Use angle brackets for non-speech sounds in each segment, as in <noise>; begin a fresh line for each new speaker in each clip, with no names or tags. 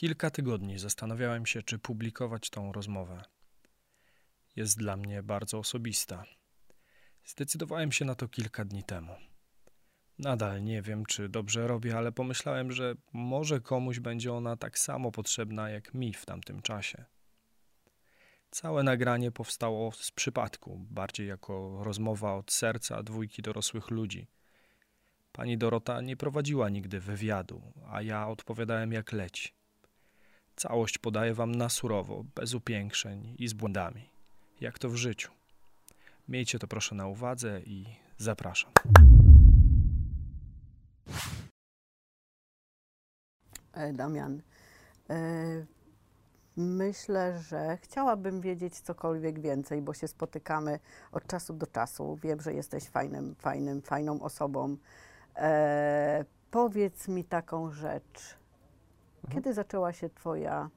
Kilka tygodni zastanawiałem się, czy publikować tą rozmowę. Jest dla mnie bardzo osobista. Zdecydowałem się na to kilka dni temu. Nadal nie wiem, czy dobrze robię, ale pomyślałem, że może komuś będzie ona tak samo potrzebna jak mi w tamtym czasie. Całe nagranie powstało z przypadku, bardziej jako rozmowa od serca dwójki dorosłych ludzi. Pani Dorota nie prowadziła nigdy wywiadu, a ja odpowiadałem jak leci. Całość podaję wam na surowo, bez upiększeń i z błędami, jak to w życiu. Miejcie to proszę na uwadze i zapraszam.
E, Damian, e, myślę, że chciałabym wiedzieć cokolwiek więcej, bo się spotykamy od czasu do czasu. Wiem, że jesteś fajnym, fajnym, fajną osobą. E, powiedz mi taką rzecz.
Mhm.
Kiedy zaczęła się Twoja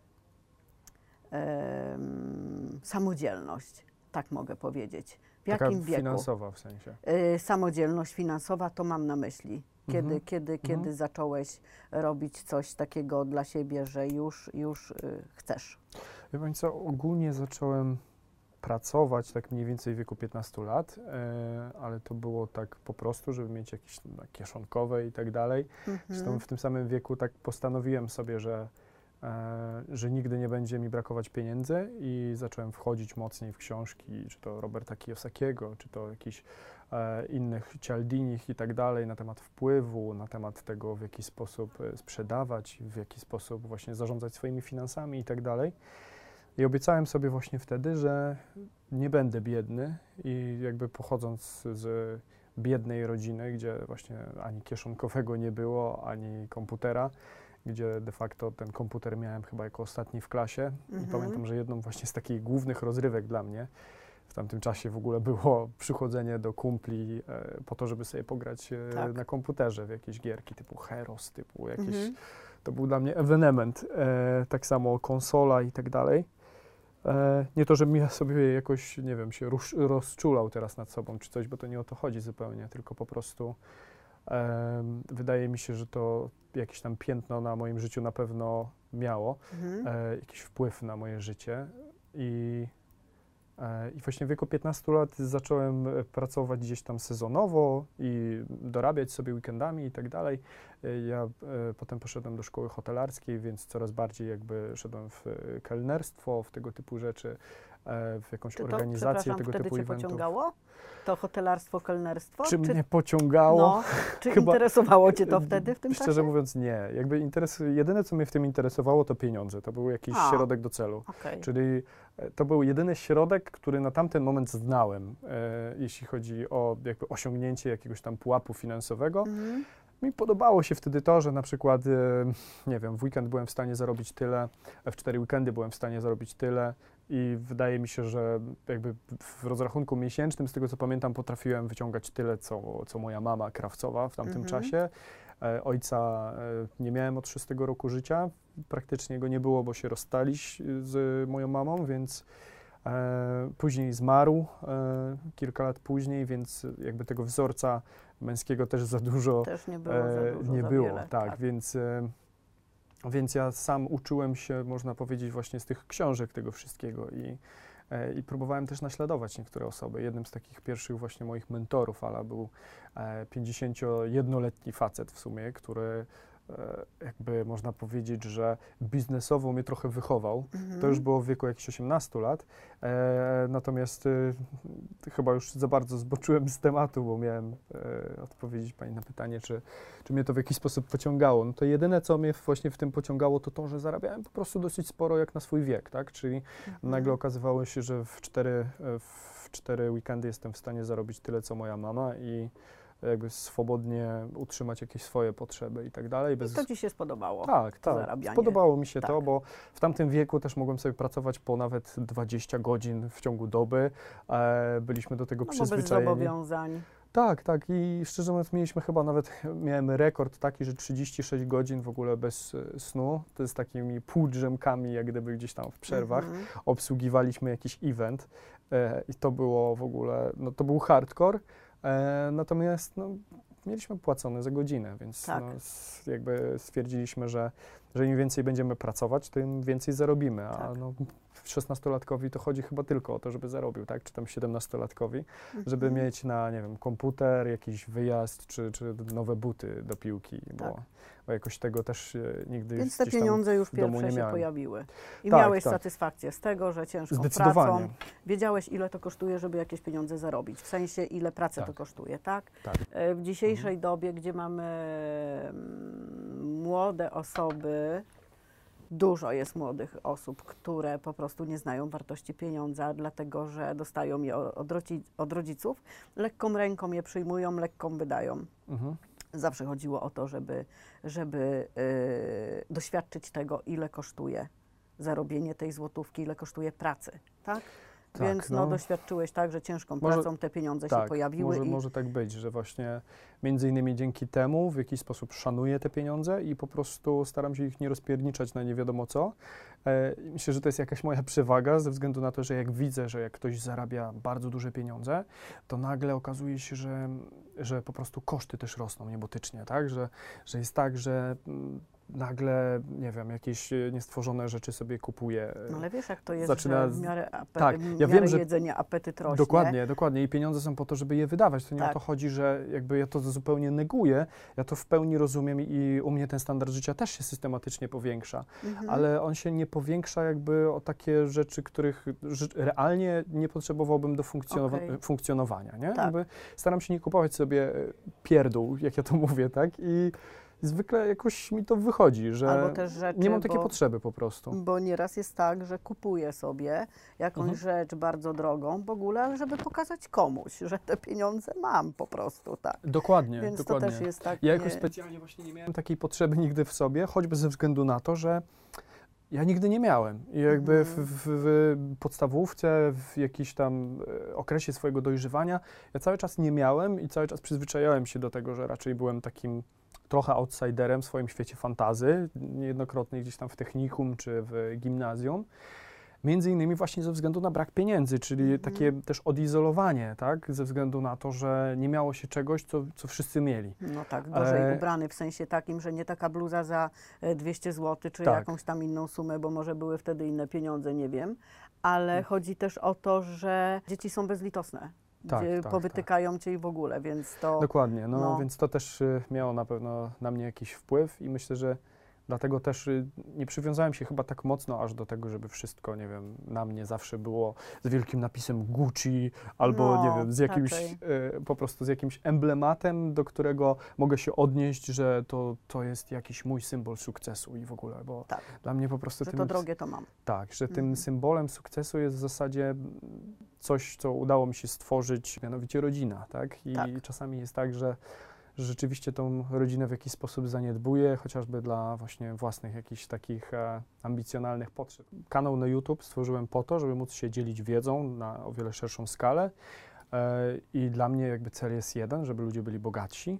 em, samodzielność? Tak mogę powiedzieć. W
Taka
jakim wieku?
finansowa w sensie.
Y, samodzielność finansowa, to mam na myśli. Kiedy,
Mhm.
kiedy, kiedy zacząłeś robić coś takiego dla siebie, że już, już y, chcesz?
Wie Pani co, ogólnie zacząłem pracować tak mniej więcej w wieku 15 lat, e, ale to było tak po prostu, żeby mieć jakieś kieszonkowe i tak dalej. Zresztą
Mhm.
w tym samym wieku tak postanowiłem sobie, że, e, że nigdy nie będzie mi brakować pieniędzy i zacząłem wchodzić mocniej w książki, czy to Roberta Kiyosakiego, czy to jakichś e, innych Cialdinich i tak dalej, na temat wpływu, na temat tego, w jaki sposób sprzedawać, w jaki sposób właśnie zarządzać swoimi finansami i tak dalej. I obiecałem sobie właśnie wtedy, że nie będę biedny i jakby pochodząc z biednej rodziny, gdzie właśnie ani kieszonkowego nie było, ani komputera, gdzie de facto ten komputer miałem chyba jako ostatni w klasie. I
Mhm.
pamiętam, że jedną właśnie z takich głównych rozrywek dla mnie w tamtym czasie w ogóle było <laughs> przychodzenie do kumpli e, po to, żeby sobie pograć e,
Tak.
na komputerze w jakieś gierki typu Heros, typu jakieś
Mhm.
to był dla mnie ewenement, e, tak samo konsola i tak dalej. E, nie to, żebym ja sobie jakoś, nie wiem, się rozczulał teraz nad sobą czy coś, bo to nie o to chodzi zupełnie, tylko po prostu wydaje mi się, że to jakieś tam piętno na moim życiu na pewno miało,
Mhm.
e, jakiś wpływ na moje życie i I właśnie w wieku 15 lat zacząłem e, pracować gdzieś tam sezonowo i dorabiać sobie weekendami i tak dalej. E, Ja e, potem poszedłem do szkoły hotelarskiej, więc coraz bardziej jakby szedłem w e, kelnerstwo, w tego typu rzeczy, e, w jakąś
Czy to,
organizację tego typu
Cię
eventów.
pociągało? To hotelarstwo, kelnerstwo?
Czy mnie pociągało?
no, czy
Chyba-
interesowało Cię to <laughs> wtedy w tym
Szczerze
czasie?
mówiąc nie. Jakby interes, jedyne, co mnie w tym interesowało, to pieniądze. To był jakiś
A.
środek do celu.
Okej.
Czyli e, to był jedyny środek, który na tamten moment znałem, e, jeśli chodzi o jakby osiągnięcie jakiegoś tam pułapu finansowego.
Mhm.
Mi podobało się wtedy to, że na przykład, e, nie wiem, w weekend byłem w stanie zarobić tyle, e, w cztery weekendy byłem w stanie zarobić tyle i wydaje mi się, że jakby w rozrachunku miesięcznym, z tego co pamiętam, potrafiłem wyciągać tyle, co, co moja mama krawcowa w tamtym
Mhm.
czasie. E, Ojca e, nie miałem od szóstego roku życia, praktycznie go nie było, bo się rozstali z moją mamą, więc e, później zmarł e, kilka lat później, więc jakby tego wzorca męskiego też za dużo
Też nie było za
e,
dużo,
nie było.
wiele.
tak, Więc, e, więc ja sam uczyłem się, można powiedzieć, właśnie z tych książek tego wszystkiego i, e, i próbowałem też naśladować niektóre osoby. Jednym z takich pierwszych właśnie moich mentorów, ale był e, 51-letni facet w sumie, który e, jakby można powiedzieć, że biznesowo mnie trochę wychował.
Mhm.
To już było w wieku jakichś 18 lat, e, natomiast e, chyba już za bardzo zboczyłem z tematu, bo miałem e, odpowiedzieć Pani na pytanie, czy, czy mnie to w jakiś sposób pociągało. No to jedyne, co mnie właśnie w tym pociągało, to to, że zarabiałem po prostu dosyć sporo jak na swój wiek, tak? Czyli
Mhm.
nagle okazywało się, że w cztery, e, w cztery weekendy jestem w stanie zarobić tyle, co moja mama i jakby swobodnie utrzymać jakieś swoje potrzeby i tak dalej.
I
Bez,
to Ci się spodobało.
tak,
to
tak.
zarabianie.
Spodobało mi się to,
Tak.
bo w tamtym wieku też mogłem sobie pracować po nawet 20 godzin w ciągu doby. E, byliśmy do tego
No bo bez
przyzwyczajeni.
zobowiązań.
Tak, tak. I szczerze mówiąc, mieliśmy chyba nawet, miałem rekord taki, że 36 godzin w ogóle bez e, snu. To jest takimi półdrzemkami, jak gdyby gdzieś tam w przerwach.
Mhm.
Obsługiwaliśmy jakiś event e, i to było w ogóle, no to był hardcore. E, natomiast no, mieliśmy płacone za godzinę, więc
Tak.
no, jakby stwierdziliśmy, że że im więcej będziemy pracować, tym więcej zarobimy, a
Tak.
no, 16-latkowi to chodzi chyba tylko o to, żeby zarobił, tak? Czy tam 17-latkowi, żeby
Mhm.
mieć na, nie wiem, komputer, jakiś wyjazd, czy, czy nowe buty do piłki, bo,
Tak.
bo jakoś tego też e, nigdy
Więc te pieniądze już pierwsze się pojawiły. I
Tak,
miałeś
tak.
satysfakcję z tego, że ciężką pracą wiedziałeś, ile to kosztuje, żeby jakieś pieniądze zarobić. W sensie, ile pracy
Tak.
to kosztuje, tak?
Tak.
E, W dzisiejszej dobie, gdzie mamy mm, młode osoby, dużo jest młodych osób, które po prostu nie znają wartości pieniądza, dlatego że dostają je od, roci- od rodziców, lekką ręką je przyjmują, lekką wydają.
Mhm.
Zawsze chodziło o to, żeby, żeby y, doświadczyć tego, ile kosztuje zarobienie tej złotówki, ile kosztuje pracy, tak?
Tak,
Więc no,
no.
doświadczyłeś tak, że ciężką
Może-
pracą te pieniądze się
Tak,
pojawiły
może,
i
może tak być, że właśnie między innymi dzięki temu w jakiś sposób szanuję te pieniądze i po prostu staram się ich nie rozpierniczać na nie wiadomo co. E, myślę, że to jest jakaś moja przewaga ze względu na to, że jak widzę, że jak ktoś zarabia bardzo duże pieniądze, to nagle okazuje się, że, że po prostu koszty też rosną niebotycznie, tak? Że, że jest tak, że mm, nagle, nie wiem, jakieś e, niestworzone rzeczy sobie kupuje.
No ale wiesz, jak to jest,
Zaczyna
w miarę, ape-
tak,
w
ja
miarę
wiem, że-
jedzenia apetyt rośnie.
Dokładnie, dokładnie. I pieniądze są po to, żeby je wydawać. To nie
Tak.
o to chodzi, że jakby ja to zupełnie neguję. Ja to w pełni rozumiem i u mnie ten standard życia też się systematycznie powiększa.
Mhm.
Ale on się nie powiększa jakby o takie rzeczy, których realnie nie potrzebowałbym do funkcjonowa-
Okej.
funkcjonowania. Nie?
Tak.
Jakby staram się nie kupować sobie e, pierdół, jak ja to <laughs> mówię, tak? I zwykle jakoś mi to wychodzi, że
rzeczy,
nie mam takiej
bo,
potrzeby po prostu.
Bo nieraz jest tak, że kupuję sobie jakąś
Mhm.
rzecz bardzo drogą w ogóle, żeby pokazać komuś, że te pieniądze mam po prostu, tak.
Dokładnie,
Więc
dokładnie.
to też jest tak.
Ja jakoś
nie-
specjalnie właśnie nie miałem takiej potrzeby nigdy w sobie, choćby ze względu na to, że ja nigdy nie miałem. I jakby w,
Mhm.
w, w podstawówce, w jakimś tam e, okresie swojego dojrzewania, ja cały czas nie miałem i cały czas przyzwyczajałem się do tego, że raczej byłem takim trochę outsiderem w swoim świecie fantazy, niejednokrotnie gdzieś tam w technikum czy w gimnazjum. Między innymi właśnie ze względu na brak pieniędzy, czyli
Mhm.
takie też odizolowanie, tak? Ze względu na to, że nie miało się czegoś, co, co wszyscy mieli.
No tak, gorzej
Ale-
ubrany w sensie takim, że nie taka bluza za e, 200 zł, czy
Tak.
jakąś tam inną sumę, bo może były wtedy inne pieniądze, nie wiem. Ale
Mm.
chodzi też o to, że dzieci są bezlitosne.
Tak, tak,
powytykają cię i w ogóle, więc to.
Dokładnie, no,
no.
więc to też y, miało na pewno na mnie jakiś wpływ i myślę, że dlatego też y, nie przywiązałem się chyba tak mocno aż do tego, żeby wszystko, nie wiem, na mnie zawsze było z wielkim napisem Gucci albo,
No,
nie wiem, z jakimś, y, po prostu z jakimś emblematem, do którego mogę się odnieść, że to, to jest jakiś mój symbol sukcesu i w ogóle, bo
Tak.
dla mnie po prostu
Że
tym
to drogie to mam.
tak, że tym
Mhm.
symbolem sukcesu jest w zasadzie coś, co udało mi się stworzyć, mianowicie rodzina, tak? I
Tak.
czasami jest tak, że, że rzeczywiście tą rodzinę w jakiś sposób zaniedbuję, chociażby dla właśnie własnych jakichś takich e, ambicjonalnych potrzeb. Kanał na YouTube stworzyłem po to, żeby móc się dzielić wiedzą na o wiele szerszą skalę e, i dla mnie jakby cel jest jeden, żeby ludzie byli bogatsi.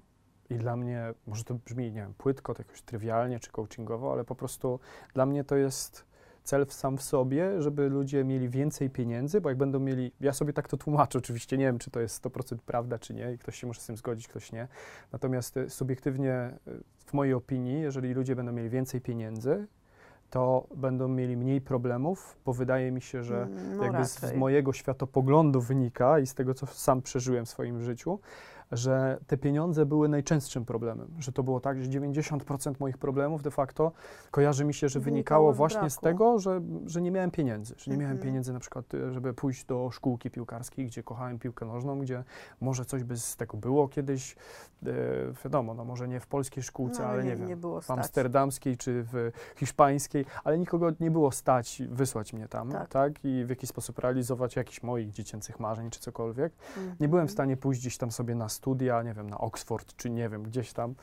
I dla mnie, może to brzmi, nie wiem, płytko, to jakoś trywialnie czy coachingowo, ale po prostu dla mnie to jest cel sam w sobie, żeby ludzie mieli więcej pieniędzy, bo jak będą mieli, ja sobie tak to tłumaczę, oczywiście nie wiem, czy to jest 100% prawda, czy nie, i ktoś się może z tym zgodzić, ktoś nie. Natomiast e, subiektywnie, e, w mojej opinii, jeżeli ludzie będą mieli więcej pieniędzy, to będą mieli mniej problemów, bo wydaje mi się, że
no
jakby z, z mojego światopoglądu wynika i z tego, co sam przeżyłem w swoim życiu, że te pieniądze były najczęstszym problemem. Że to było tak, że 90% moich problemów de facto kojarzy mi się, że
Wynikało
wynikało
z
właśnie z
braku.
tego, że, że nie miałem pieniędzy. Że nie miałem
Mhm.
pieniędzy na przykład, żeby pójść do szkółki piłkarskiej, gdzie kochałem piłkę nożną, gdzie może coś by z tego było kiedyś. E, wiadomo, no może nie w polskiej szkółce,
No,
ale nie,
nie,
wiem
nie było
w amsterdamskiej czy w hiszpańskiej, ale nikogo nie było stać wysłać mnie tam, tak.
Tak.
I w jakiś sposób realizować jakichś moich dziecięcych marzeń czy cokolwiek.
Mhm.
Nie byłem w stanie pójść gdzieś tam sobie na studia, nie wiem, na Oxford czy nie wiem, gdzieś tam,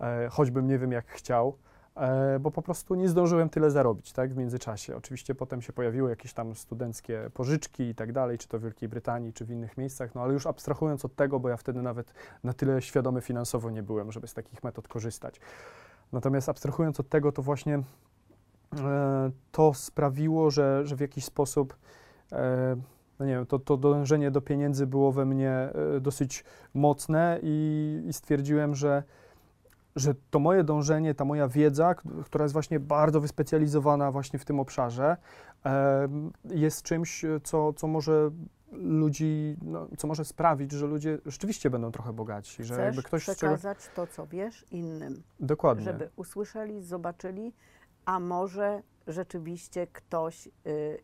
e, choćbym nie wiem jak chciał. E, bo po prostu nie zdążyłem tyle zarobić, tak, w międzyczasie. Oczywiście potem się pojawiły jakieś tam studenckie pożyczki i tak dalej, czy to w Wielkiej Brytanii, czy w innych miejscach, no ale już abstrahując od tego, bo ja wtedy nawet na tyle świadomy finansowo nie byłem, żeby z takich metod korzystać. Natomiast abstrahując od tego, to właśnie e, to sprawiło, że, że w jakiś sposób no nie wiem, to, to dążenie do pieniędzy było we mnie e, dosyć mocne i, i stwierdziłem, że, że to moje dążenie, ta moja wiedza, która jest właśnie bardzo wyspecjalizowana właśnie w tym obszarze, em, jest czymś, e, co, co może ludzi, no, co może sprawić, że ludzie rzeczywiście będą trochę bogatsi, że
Chcesz
jakby ktoś z czego...
przekazać to, co wiesz, innym,
Dokładnie.
żeby usłyszeli, zobaczyli, a może rzeczywiście ktoś y,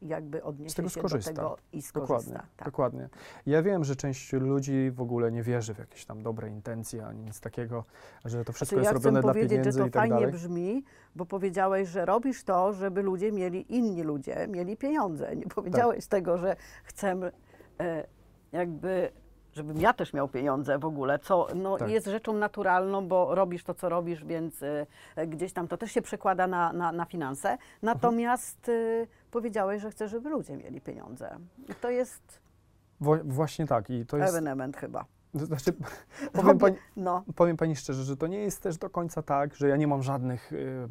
jakby odniesie
tego
się
skorzysta.
do tego i skorzysta.
Dokładnie,
Tak.
dokładnie. Ja wiem, że część ludzi w ogóle nie wierzy w jakieś tam dobre intencje, ani nic takiego, że to wszystko
Znaczy,
jest
ja chcę
robione dla
powiedzieć,
pieniędzy
że to
i tak
fajnie
dalej.
brzmi, bo powiedziałeś, że robisz to, żeby ludzie mieli, inni ludzie mieli pieniądze. Nie powiedziałeś tego, że chcemy e, jakby, żebym ja też miał pieniądze w ogóle, co no,
Tak.
jest rzeczą naturalną, bo robisz to, co robisz, więc e, gdzieś tam to też się przekłada na, na, na finanse. Natomiast e, powiedziałeś, że chcesz, żeby ludzie mieli pieniądze. I to jest
Wo- właśnie tak i to jest,
ewenement chyba.
znaczy, <laughs> powiem pani,
No,
powiem pani szczerze, że to nie jest też do końca tak, że ja nie mam żadnych, y,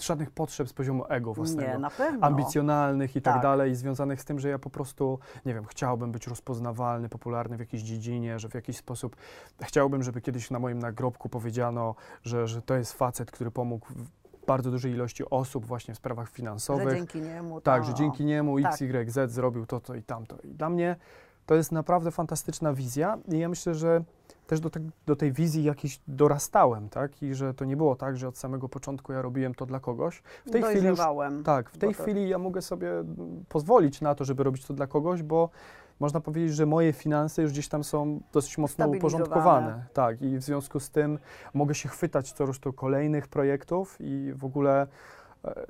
żadnych potrzeb z poziomu ego własnego.
nie, na pewno.
ambicjonalnych i tak,
Tak.
dalej, związanych z tym, że ja po prostu, nie wiem, chciałbym być rozpoznawalny, popularny w jakiejś dziedzinie, że w jakiś sposób chciałbym, żeby kiedyś na moim nagrobku powiedziano, że, że to jest facet, który pomógł w bardzo dużej ilości osób właśnie w sprawach
Że
finansowych.
dzięki niemu.
Tak,
to-
że dzięki niemu
Tak.
X, Y, Z zrobił to, to i tamto. I dla mnie to jest naprawdę fantastyczna wizja i ja myślę, że też do, te, do tej wizji jakiś dorastałem, tak? I że to nie było tak, że od samego początku ja robiłem to dla kogoś. W tej chwili już tak, w tej
to-
chwili ja mogę sobie pozwolić na to, żeby robić to dla kogoś, bo można powiedzieć, że moje finanse już gdzieś tam są dosyć mocno uporządkowane. Tak, i w związku z tym mogę się chwytać co rusz to kolejnych projektów i w ogóle e,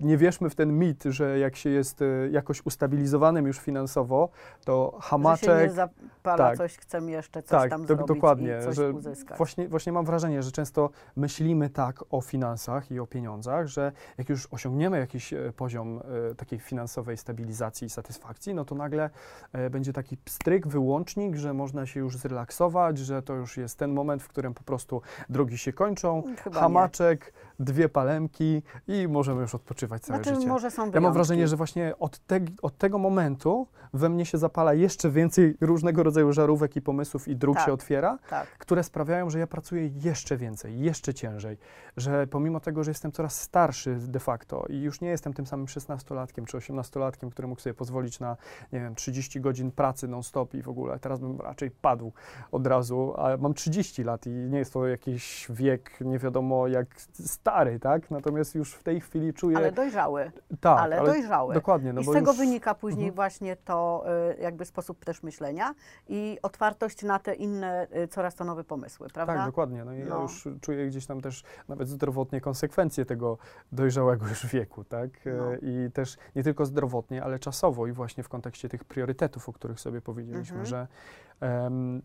nie wierzmy w ten mit, że jak się jest e, jakoś ustabilizowanym już finansowo, to
Że się
hamaczek...
nie zapala
tak.
coś, chcemy jeszcze coś
Tak,
tam
do- dokładnie,
i coś
że
uzyskać.
Właśnie, właśnie mam wrażenie, że często myślimy tak o finansach i o pieniądzach, że jak już osiągniemy jakiś e, poziom e, takiej finansowej stabilizacji i satysfakcji, no to nagle e, będzie taki pstryk, wyłącznik, że można się już zrelaksować, że to już jest ten moment, w którym po prostu drogi się kończą,
Chyba
hamaczek, dwie palemki i możemy już odpoczywać całe
Znaczy,
życie.
może są
Ja mam wrażenie, że właśnie od, te, od tego momentu we mnie się zapala jeszcze więcej różnego rodzaju żarówek i pomysłów i dróg
Tak.
się otwiera,
Tak.
które sprawiają, że ja pracuję jeszcze więcej, jeszcze ciężej, że pomimo tego, że jestem coraz starszy de facto i już nie jestem tym samym 16-latkiem czy 18-latkiem, który mógł sobie pozwolić na, nie wiem, 30 godzin pracy non-stop i w ogóle, teraz bym raczej padł od razu, a mam 30 lat i nie jest to jakiś wiek nie wiadomo jak stary, tak? Natomiast już w tej chwili czuję...
Ale dojrzały,
tak,
ale, dojrzały.
Dokładnie, no
I z tego
już...
wynika później
Mhm.
właśnie to y, jakby sposób też myślenia i otwartość na te inne, y, coraz to nowe pomysły, prawda?
Tak, dokładnie. No i ja
No.
już czuję gdzieś tam też nawet zdrowotnie konsekwencje tego dojrzałego już wieku, tak? E,
No.
I też nie tylko zdrowotnie, ale czasowo i właśnie w kontekście tych priorytetów, o których sobie powiedzieliśmy,
Mhm.
że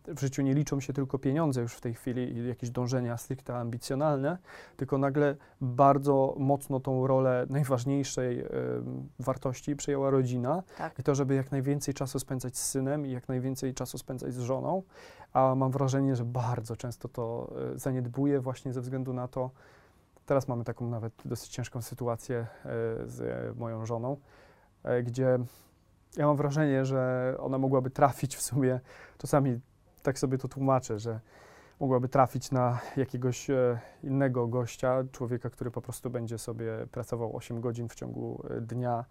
w życiu nie liczą się tylko pieniądze już w tej chwili i jakieś dążenia stricte ambicjonalne, tylko nagle bardzo mocno tą rolę najważniejszej wartości przejęła rodzina
Tak.
i to, żeby jak najwięcej czasu spędzać z synem i jak najwięcej czasu spędzać z żoną, a mam wrażenie, że bardzo często to e, zaniedbuję właśnie ze względu na to, teraz mamy taką nawet dosyć ciężką sytuację e, z e, moją żoną, gdzie ja mam wrażenie, że ona mogłaby trafić w sumie, czasami tak sobie to tłumaczę, że mogłaby trafić na jakiegoś e, innego gościa, człowieka, który po prostu będzie sobie pracował 8 godzin w ciągu e, dnia,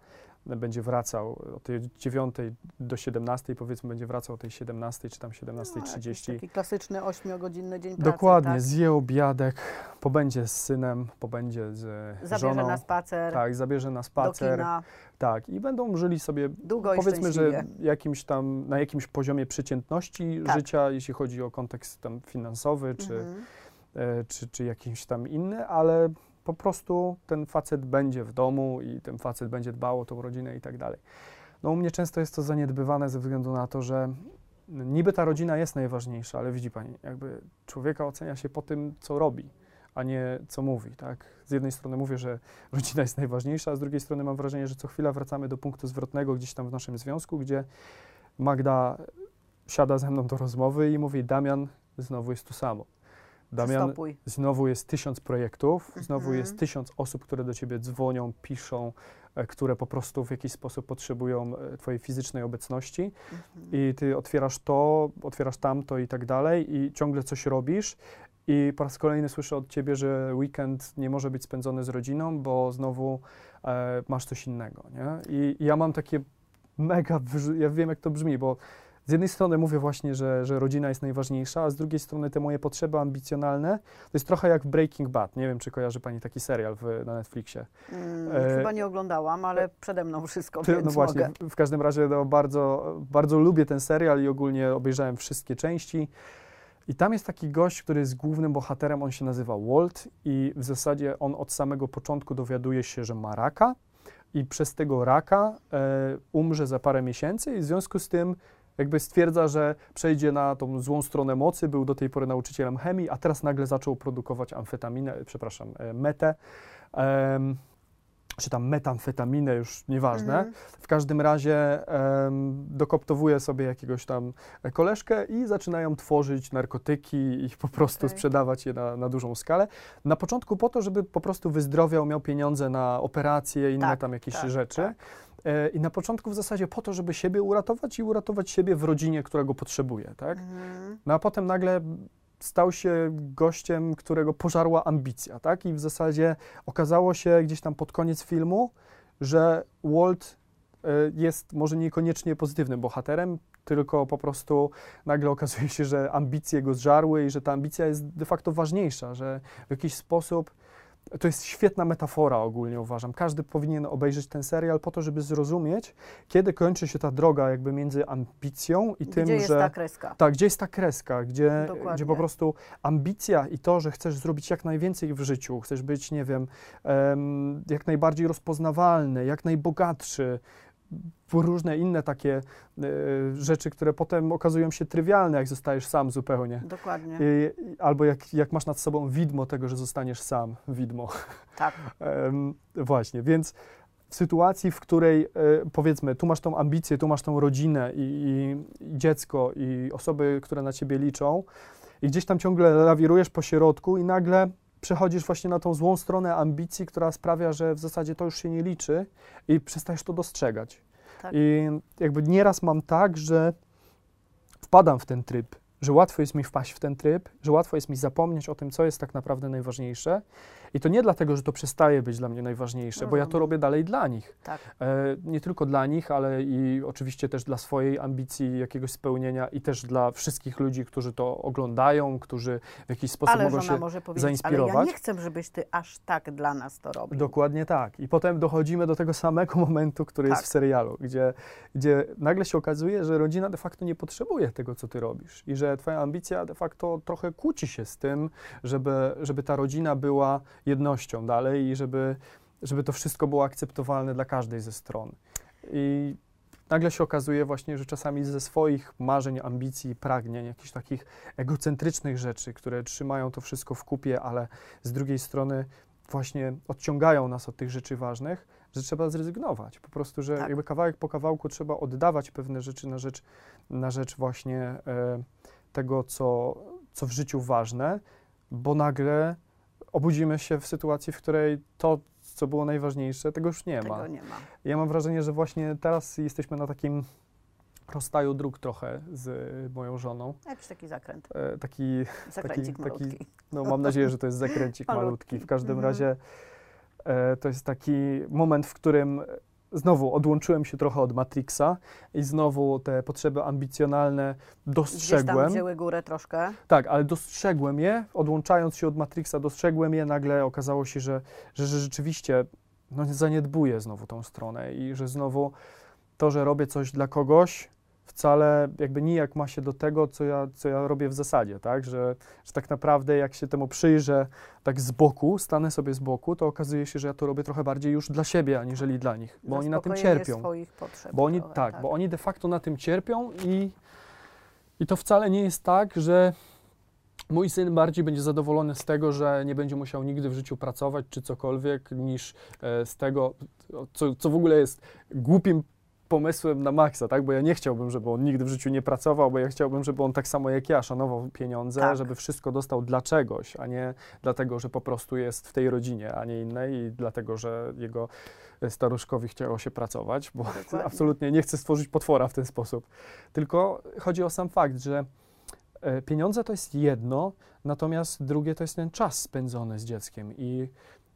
będzie wracał od tej 9 do 17, powiedzmy, będzie wracał o tej 17 czy tam
No, jakiś
17.30.
taki klasyczny ośmiogodzinny dzień pracy.
Dokładnie,
tak?
zje obiadek, pobędzie z synem, pobędzie z
Zabierze
żoną.
na spacer,
Tak, zabierze na spacer. Tak, i będą żyli sobie,
długo
powiedzmy, że jakimś tam, na jakimś poziomie przeciętności
Tak.
życia, jeśli chodzi o kontekst tam finansowy, czy,
Mhm.
e, czy, czy jakiś tam inny, ale po prostu ten facet będzie w domu i ten facet będzie dbał o tą rodzinę i tak dalej. No u mnie często jest to zaniedbywane ze względu na to, że niby ta rodzina jest najważniejsza, ale widzi Pani, jakby człowieka ocenia się po tym, co robi, a nie co mówi, tak? Z jednej strony mówię, że rodzina jest najważniejsza, a z drugiej strony mam wrażenie, że co chwila wracamy do punktu zwrotnego gdzieś tam w naszym związku, gdzie Magda siada ze mną do rozmowy i mówi, Damian, znowu jest to samo. Damian,
Przystopuj.
znowu jest tysiąc projektów, znowu
Mhm.
jest tysiąc osób, które do ciebie dzwonią, piszą, e, które po prostu w jakiś sposób potrzebują e, twojej fizycznej obecności
Mhm.
i ty otwierasz to, otwierasz tamto i tak dalej i ciągle coś robisz i po raz kolejny słyszę od ciebie, że weekend nie może być spędzony z rodziną, bo znowu e, masz coś innego, nie? I, I ja mam takie mega, ja wiem jak to brzmi, bo z jednej strony mówię właśnie, że, że rodzina jest najważniejsza, a z drugiej strony te moje potrzeby ambicjonalne to jest trochę jak Breaking Bad. Nie wiem, czy kojarzy Pani taki serial w, na Netflixie.
Mm,
E,
chyba nie oglądałam, ale przede mną wszystko,
Ty,
więc
no właśnie,
mogę.
w, w każdym razie no, bardzo, bardzo lubię ten serial i ogólnie obejrzałem wszystkie części. I tam jest taki gość, który jest głównym bohaterem, on się nazywa Walt i w zasadzie on od samego początku dowiaduje się, że ma raka i przez tego raka e, umrze za parę miesięcy i w związku z tym jakby stwierdza, że przejdzie na tą złą stronę mocy, był do tej pory nauczycielem chemii, a teraz nagle zaczął produkować amfetaminę, przepraszam, e, metę, em, czy tam metamfetaminę, już nieważne.
Mhm.
W każdym razie em, dokoptowuje sobie jakiegoś tam koleżkę i zaczynają tworzyć narkotyki i po prostu
Okej.
sprzedawać je na, na dużą skalę. Na początku po to, żeby po prostu wyzdrowiał, miał pieniądze na operacje, inne
Tak,
tam jakieś
tak,
rzeczy.
tak.
E, I na początku w zasadzie po to, żeby siebie uratować i uratować siebie w rodzinie, która go potrzebuje, tak?
Mhm.
No a potem nagle stał się gościem, którego pożarła ambicja, tak? I w zasadzie okazało się gdzieś tam pod koniec filmu, że Walt e, jest może niekoniecznie pozytywnym bohaterem, tylko po prostu nagle okazuje się, że ambicje go zżarły i że ta ambicja jest de facto ważniejsza, że w jakiś sposób to jest świetna metafora ogólnie uważam. Każdy powinien obejrzeć ten serial po to, żeby zrozumieć, kiedy kończy się ta droga jakby między ambicją i tym,
Gdzie jest
że
ta kreska?
tak, gdzie jest ta kreska, gdzie,
Dokładnie.
gdzie po prostu ambicja i to, że chcesz zrobić jak najwięcej w życiu, chcesz być, nie wiem, em, jak najbardziej rozpoznawalny, jak najbogatszy, różne inne takie e, rzeczy, które potem okazują się trywialne, jak zostajesz sam zupełnie.
Dokładnie.
I- albo jak, jak masz nad sobą widmo tego, że zostaniesz sam, widmo.
Tak. <laughs>
Właśnie, więc w sytuacji, w której e, powiedzmy, tu masz tą ambicję, tu masz tą rodzinę i, i, i dziecko i osoby, które na ciebie liczą i gdzieś tam ciągle lawirujesz po środku i nagle przechodzisz właśnie na tą złą stronę ambicji, która sprawia, że w zasadzie to już się nie liczy i przestajesz to dostrzegać.
Tak.
I jakby nieraz mam tak, że wpadam w ten tryb, że łatwo jest mi wpaść w ten tryb, że łatwo jest mi zapomnieć o tym, co jest tak naprawdę najważniejsze. I to nie dlatego, że to przestaje być dla mnie najważniejsze, bo ja to
Mhm.
robię dalej dla nich.
Tak.
E, nie tylko dla nich, ale i oczywiście też dla swojej ambicji, jakiegoś spełnienia i też dla wszystkich ludzi, którzy to oglądają, którzy w jakiś sposób
Ale
mogą się
może powiedzieć, ale ja
zainspirować.
nie chcę, żebyś ty aż tak dla nas to robił.
Dokładnie tak. I potem dochodzimy do tego samego <laughs> momentu, który jest
Tak.
w serialu, gdzie, gdzie nagle się okazuje, że rodzina de facto nie potrzebuje tego, co ty robisz. I że twoja ambicja de facto trochę kłóci się z tym, żeby, żeby ta rodzina była jednością dalej i żeby, żeby to wszystko było akceptowalne dla każdej ze stron. I nagle się okazuje właśnie, że czasami ze swoich marzeń, ambicji, pragnień, jakichś takich egocentrycznych rzeczy, które trzymają to wszystko w kupie, ale z drugiej strony właśnie odciągają nas od tych rzeczy ważnych, że trzeba zrezygnować. Po prostu, że
Tak.
jakby kawałek po kawałku trzeba oddawać pewne rzeczy na rzecz, na rzecz właśnie e, tego, co, co w życiu ważne, bo nagle obudzimy się w sytuacji, w której to, co było najważniejsze, tego już nie ma.
Tego nie ma.
Ja mam wrażenie, że właśnie teraz jesteśmy na takim rozstaju dróg trochę z moją żoną.
Jakiś taki zakręt.
E, taki <laughs>
Zakręcik
taki-
malutki.
no, mam nadzieję, że to jest <laughs> zakręcik malutki.
Malutki.
W każdym
Mhm.
razie e, to jest taki moment, w którym znowu odłączyłem się trochę od Matrixa i znowu te potrzeby ambicjonalne
Gdzieś
dostrzegłem.
tam wzięły górę troszkę.
Tak, ale dostrzegłem je, odłączając się od Matrixa, dostrzegłem je, nagle okazało się, że, że, że rzeczywiście no, zaniedbuję znowu tą stronę i że znowu to, że robię coś dla kogoś, wcale jakby nijak ma się do tego, co ja, co ja robię w zasadzie, tak? Że, że tak naprawdę jak się temu przyjrzę tak z boku, stanę sobie z boku, to okazuje się, że ja to robię trochę bardziej już dla siebie, aniżeli dla nich, bo oni na tym cierpią.
swoich potrzeb.
Bo oni,
trochę,
tak, bo oni de facto na tym cierpią i, i to wcale nie jest tak, że mój syn bardziej będzie zadowolony z tego, że nie będzie musiał nigdy w życiu pracować czy cokolwiek, niż e, z tego, co, co w ogóle jest głupim pomysłem na maksa, tak? Bo ja nie chciałbym, żeby on nigdy w życiu nie pracował, bo ja chciałbym, żeby on tak samo jak ja szanował pieniądze,
Tak.
żeby wszystko dostał dla czegoś, a nie dlatego, że po prostu jest w tej rodzinie, a nie innej i dlatego, że jego staruszkowi chciało się pracować, bo
Dokładnie. <laughs>
absolutnie nie chcę stworzyć potwora w ten sposób. Tylko chodzi o sam fakt, że e, pieniądze to jest jedno, natomiast drugie to jest ten czas spędzony z dzieckiem i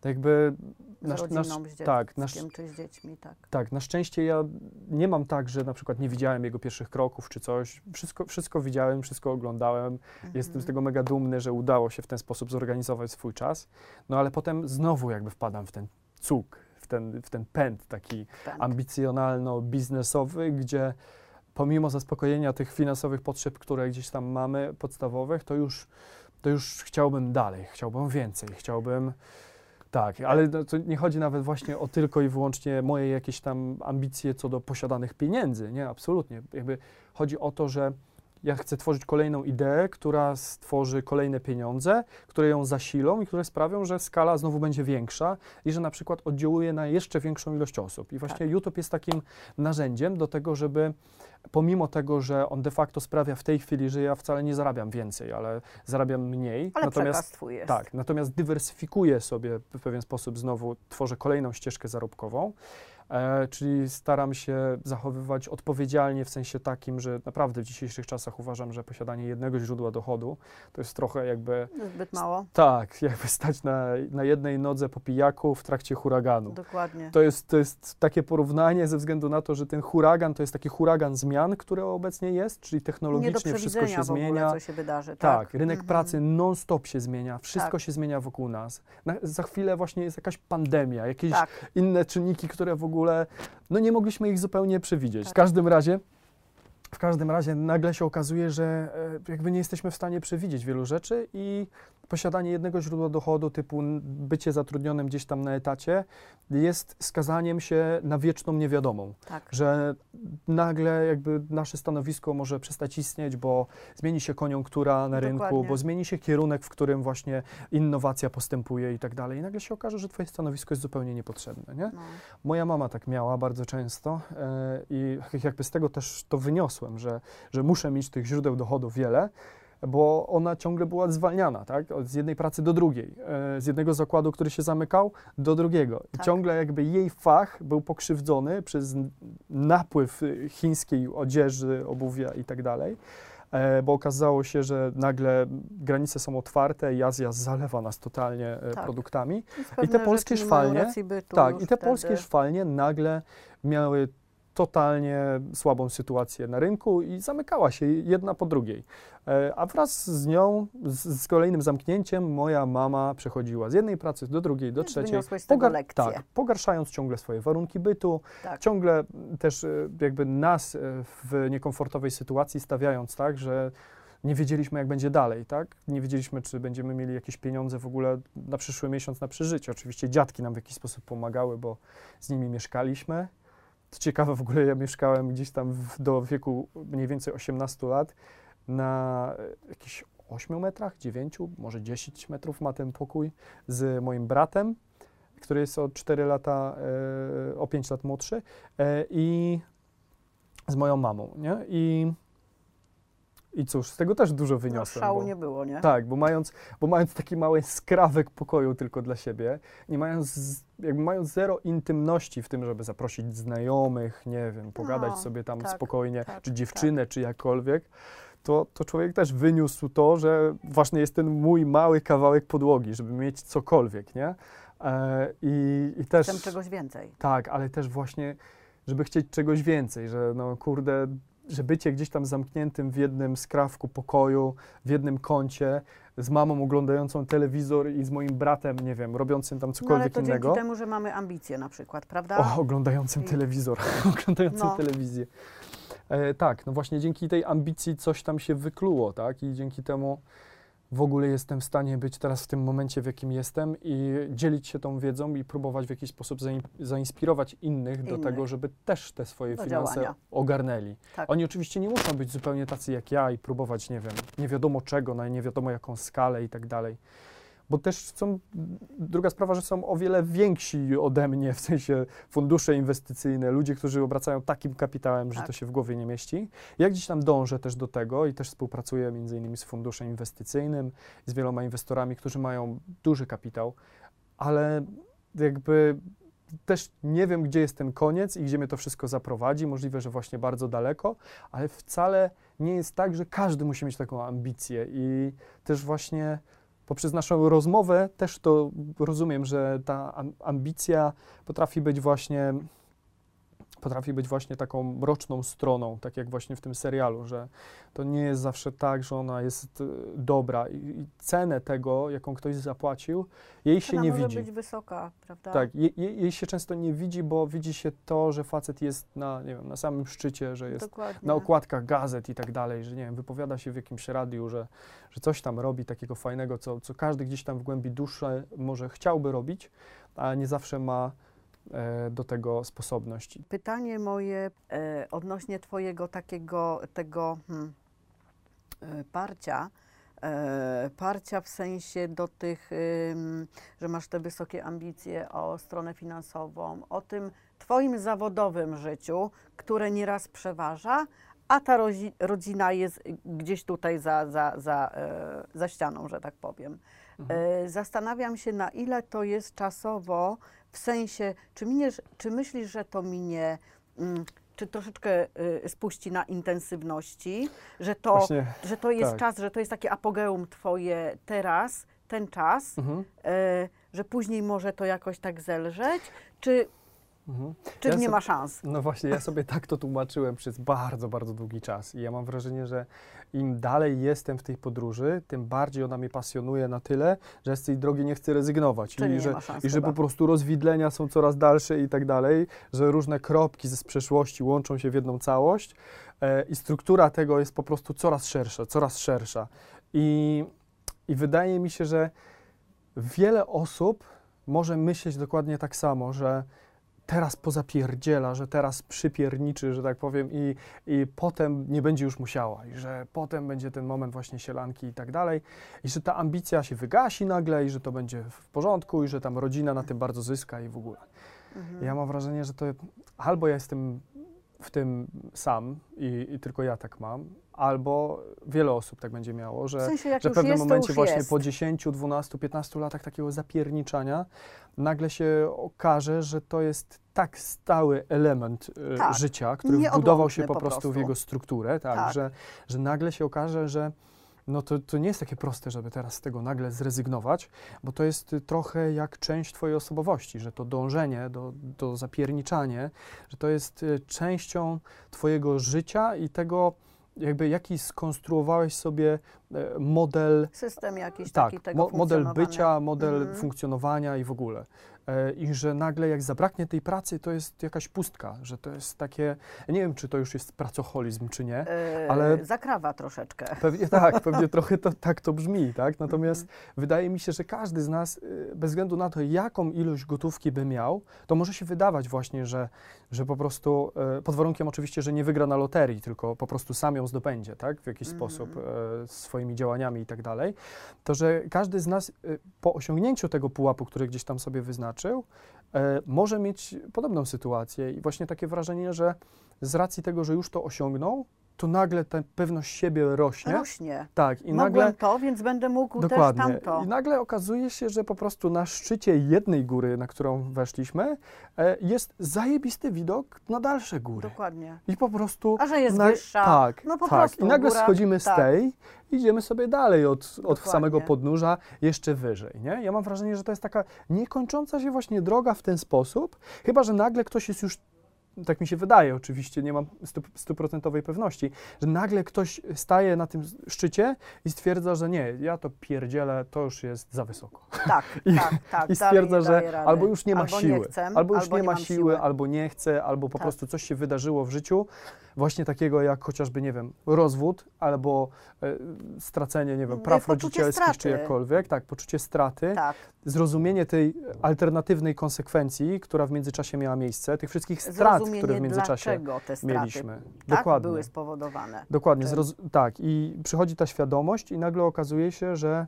jakby
z dzieckiem
tak, nasz-
czy z dziećmi, tak.
tak, na szczęście ja nie mam tak, że na przykład nie widziałem jego pierwszych kroków czy coś. Wszystko, wszystko widziałem, wszystko oglądałem. Jestem
Mhm.
z tego mega dumny, że udało się w ten sposób zorganizować swój czas. No ale potem znowu jakby wpadam w ten cuk, w ten, w ten pęd taki
Tak.
ambicjonalno-biznesowy, gdzie pomimo zaspokojenia tych finansowych potrzeb, które gdzieś tam mamy, podstawowych, to już, to już chciałbym dalej, chciałbym więcej, chciałbym. Tak, ale no, to nie chodzi nawet właśnie o tylko i wyłącznie moje jakieś tam ambicje co do posiadanych pieniędzy. Nie, absolutnie. Jakby chodzi o to, że ja chcę tworzyć kolejną ideę, która stworzy kolejne pieniądze, które ją zasilą i które sprawią, że skala znowu będzie większa i że na przykład oddziałuje na jeszcze większą ilość osób. I właśnie YouTube jest takim narzędziem do tego, żeby pomimo tego, że on de facto sprawia w tej chwili, że ja wcale nie zarabiam więcej, ale zarabiam mniej.
Ale
natomiast
jest.
tak, natomiast dywersyfikuję sobie w pewien sposób znowu, tworzę kolejną ścieżkę zarobkową, e, czyli staram się zachowywać odpowiedzialnie w sensie takim, że naprawdę w dzisiejszych czasach uważam, że posiadanie jednego źródła dochodu to jest trochę jakby,
Zbyt mało.
tak, <laughs> jakby stać na, na jednej nodze po pijaku w trakcie huraganu.
Dokładnie.
To jest, to jest takie porównanie ze względu na to, że ten huragan to jest taki huragan zmian, który obecnie jest, czyli technologicznie wszystko się
w ogóle,
zmienia.
co się wydarzy.
Tak,
Tak,
rynek
Mhm.
pracy non-stop się zmienia, wszystko
Tak.
się zmienia wokół nas. Na, za chwilę właśnie jest jakaś pandemia, jakieś
Tak,
inne czynniki, które w ogóle, no nie mogliśmy ich zupełnie przewidzieć. W
Tak.
każdym razie, w każdym razie nagle się okazuje, że e, jakby nie jesteśmy w stanie przewidzieć wielu rzeczy i posiadanie jednego źródła dochodu, typu bycie zatrudnionym gdzieś tam na etacie, jest skazaniem się na wieczną niewiadomą
tak.
że nagle jakby nasze stanowisko może przestać istnieć, bo zmieni się koniunktura na rynku,
Dokładnie.
bo zmieni się kierunek, w którym właśnie innowacja postępuje i tak dalej. I nagle się okaże, że twoje stanowisko jest zupełnie niepotrzebne, nie?
No.
Moja mama tak miała bardzo często e, i jakby z tego też to wyniosłem, że, że muszę mieć tych źródeł dochodu wiele, bo ona ciągle była zwalniana, tak? Z jednej pracy do drugiej, e, z jednego zakładu, który się zamykał, do drugiego. I
Tak.
ciągle jakby jej fach był pokrzywdzony przez napływ chińskiej odzieży, obuwia i tak dalej. E, bo okazało się, że nagle granice są otwarte i Azja zalewa nas totalnie e,
Tak.
produktami.
I,
te polskie szwalnie- Tak, i te
wtedy.
polskie szwalnie nagle miały totalnie słabą sytuację na rynku i zamykała się jedna po drugiej. E, A wraz z nią, z, z kolejnym zamknięciem, moja mama przechodziła z jednej pracy do drugiej, do trzeciej. Pogar- tak, pogarszając ciągle swoje warunki bytu,
Tak.
ciągle też e, jakby nas e, w niekomfortowej sytuacji stawiając tak, że nie wiedzieliśmy, jak będzie dalej, tak? Nie wiedzieliśmy, czy będziemy mieli jakieś pieniądze w ogóle na przyszły miesiąc, na przeżycie. Oczywiście dziadki nam w jakiś sposób pomagały, bo z nimi mieszkaliśmy. Co ciekawe, w ogóle ja mieszkałem gdzieś tam w, do wieku mniej więcej 18 lat na jakichś 8 metrach, 9, może 10 metrów ma ten pokój z moim bratem, który jest o 4 lata, e, o 5 lat młodszy e, i z moją mamą, nie? I, I cóż, z tego też dużo
No,
wyniosłem.
szału
bo-
nie było, nie?
tak, bo mając, bo mając taki mały skrawek pokoju tylko dla siebie, nie mając, jakby mając zero intymności w tym, żeby zaprosić znajomych, nie wiem, pogadać
No,
sobie tam
tak,
spokojnie,
tak,
czy dziewczynę, czy jakkolwiek, to, to człowiek też wyniósł to, że ważny jest ten mój mały kawałek podłogi, żeby mieć cokolwiek, nie? E, i, I też...
Chcę czegoś więcej.
Tak, ale też właśnie, żeby chcieć czegoś więcej, że no kurde, że bycie gdzieś tam zamkniętym w jednym skrawku pokoju, w jednym kącie, z mamą oglądającą telewizor i z moim bratem, nie wiem, robiącym tam
No ale
cokolwiek
to
innego.
dzięki temu, że mamy ambicje na przykład, prawda?
O, oglądającym
I-
telewizor, <laughs> oglądającym
No.
telewizję. E, tak, no właśnie dzięki tej ambicji coś tam się wykluło, tak? I dzięki temu w ogóle jestem w stanie być teraz w tym momencie, w jakim jestem i dzielić się tą wiedzą i próbować w jakiś sposób zain- zainspirować innych, do
Innych.
tego, żeby też te swoje
Do
finanse
działania.
ogarnęli.
Tak.
Oni oczywiście nie muszą być zupełnie tacy jak ja i próbować, nie wiem, nie wiadomo czego, na nie wiadomo jaką skalę i tak dalej. Bo też są, druga sprawa, że są o wiele więksi ode mnie, w sensie fundusze inwestycyjne, ludzie, którzy obracają takim kapitałem, że
Tak.
to się w głowie nie mieści. Ja gdzieś tam dążę też do tego i też współpracuję między innymi z funduszem inwestycyjnym, z wieloma inwestorami, którzy mają duży kapitał, ale jakby też nie wiem, gdzie jest ten koniec i gdzie mnie to wszystko zaprowadzi. Możliwe, że właśnie bardzo daleko, ale wcale nie jest tak, że każdy musi mieć taką ambicję i też właśnie poprzez naszą rozmowę też to rozumiem, że ta ambicja potrafi być właśnie potrafi być właśnie taką mroczną stroną, tak jak właśnie w tym serialu, że to nie jest zawsze tak, że ona jest y, dobra i, i cenę tego, jaką ktoś zapłacił, jej się nie
może
widzi.
być wysoka, prawda?
Tak, jej, jej się często nie widzi, bo widzi się to, że facet jest na, nie wiem, na samym szczycie, że jest
Dokładnie.
na okładkach gazet i tak dalej, że nie wiem, wypowiada się w jakimś radiu, że, że coś tam robi takiego fajnego, co, co każdy gdzieś tam w głębi duszy może chciałby robić, a nie zawsze ma do tego sposobności.
Pytanie moje e, odnośnie Twojego takiego tego hmm, e, parcia, e, parcia w sensie do tych, ym, że masz te wysokie ambicje o stronę finansową, o tym Twoim zawodowym życiu, które nieraz przeważa, a ta rodzi, rodzina jest gdzieś tutaj za, za, za, e, za ścianą, że tak powiem. E, Zastanawiam się, na ile to jest czasowo, w sensie, czy, miniesz, czy myślisz, że to minie, mm, czy troszeczkę y, spuści na intensywności, że to,
Właśnie,
że to jest
tak.
czas, że to jest takie apogeum twoje teraz, ten czas,
mhm,
e, że później może to jakoś tak zelżeć, czy,
mhm.
czy
Ja
nie ma szans?
No właśnie, ja sobie tak to tłumaczyłem przez bardzo, bardzo długi czas. I ja mam wrażenie, że im dalej jestem w tej podróży, tym bardziej ona mnie pasjonuje na tyle, że z tej drogi nie chcę rezygnować.
Czyli
I
nie
że,
ma szans
I że po prostu rozwidlenia są coraz dalsze i tak dalej, że różne kropki z przeszłości łączą się w jedną całość e, i struktura tego jest po prostu coraz szersza, coraz szersza. I, I wydaje mi się, że wiele osób może myśleć dokładnie tak samo, że teraz pozapierdziela, że teraz przypierniczy, że tak powiem, i, i potem nie będzie już musiała, i że potem będzie ten moment właśnie sielanki i tak dalej, i że ta ambicja się wygasi nagle, i że to będzie w porządku, i że tam rodzina na tym bardzo zyska i w ogóle.
Mhm.
Ja mam wrażenie, że to albo ja jestem w tym sam i, i tylko ja tak mam, albo wiele osób tak będzie miało, że
w sensie,
że w pewnym
jest,
momencie właśnie
jest.
po 10, 12, 15 latach takiego zapierniczania nagle się okaże, że to jest tak stały element e,
Tak.
życia, który wbudował się po
po
prostu, w jego strukturę, tak,
Tak.
Że, że nagle się okaże, że no to, to nie jest takie proste, żeby teraz z tego nagle zrezygnować, bo to jest y, trochę jak część Twojej osobowości, że to dążenie do, do zapierniczanie, że to jest y, częścią Twojego życia i tego, jakby jaki skonstruowałeś sobie e, model
System jakiś
tak,
taki tego
mo- model bycia, model
Mhm.
funkcjonowania i w ogóle. E, I że nagle jak zabraknie tej pracy, to jest jakaś pustka, że to jest takie, nie wiem, czy to już jest pracoholizm, czy nie.
E,
ale-
Zakrawa troszeczkę.
Pewnie <laughs> tak, pewnie trochę to, tak to brzmi, tak? Natomiast
Mhm.
wydaje mi się, że każdy z nas, y, bez względu na to, jaką ilość gotówki by miał, to może się wydawać właśnie, że, że po prostu, e, pod warunkiem oczywiście, że nie wygra na loterii, tylko po prostu sam ją zdobędzie, tak? W jakiś
Mhm.
sposób, e, swoimi działaniami i tak dalej, to że każdy z nas y, po osiągnięciu tego pułapu, który gdzieś tam sobie wyznaczył, e, może mieć podobną sytuację i właśnie takie wrażenie, że z racji tego, że już to osiągnął, to nagle ta pewność siebie rośnie.
Rośnie.
Tak, i
Mogłem
nagle.
to, więc będę mógł
Dokładnie.
też tamto.
I nagle okazuje się, że po prostu na szczycie jednej góry, na którą weszliśmy, e, jest zajebisty widok na dalsze góry.
Dokładnie.
I po prostu.
A że jest
na-
wyższa.
Tak,
no po
tak.
prostu
I nagle
góra,
schodzimy z
tak.
tej, idziemy sobie dalej od, od samego podnóża jeszcze wyżej. Nie? Ja mam wrażenie, że to jest taka niekończąca się właśnie droga w ten sposób, chyba że nagle ktoś jest już tak mi się wydaje, oczywiście nie mam stu- stuprocentowej pewności, że nagle ktoś staje na tym szczycie i stwierdza, że nie, ja to pierdzielę, to już jest za wysoko.
Tak, <laughs>
I-
tak, tak.
I stwierdza,
nie
że
rady.
albo już nie ma
albo
siły,
Nie chcę,
albo już nie ma
mam
siły, albo nie chce, albo po
Tak.
prostu coś się wydarzyło w życiu, właśnie takiego jak chociażby, nie wiem, rozwód, albo e, stracenie, nie wiem,
Nie,
praw rodzicielskich, czy
straty.
jakkolwiek, tak, poczucie straty,
Tak,
zrozumienie tej alternatywnej konsekwencji, która w międzyczasie miała miejsce, tych wszystkich strat, które w międzyczasie
te straty
mieliśmy.
tak
Dokładnie.
były spowodowane.
Dokładnie, zroz- tak. I przychodzi ta świadomość i nagle okazuje się, że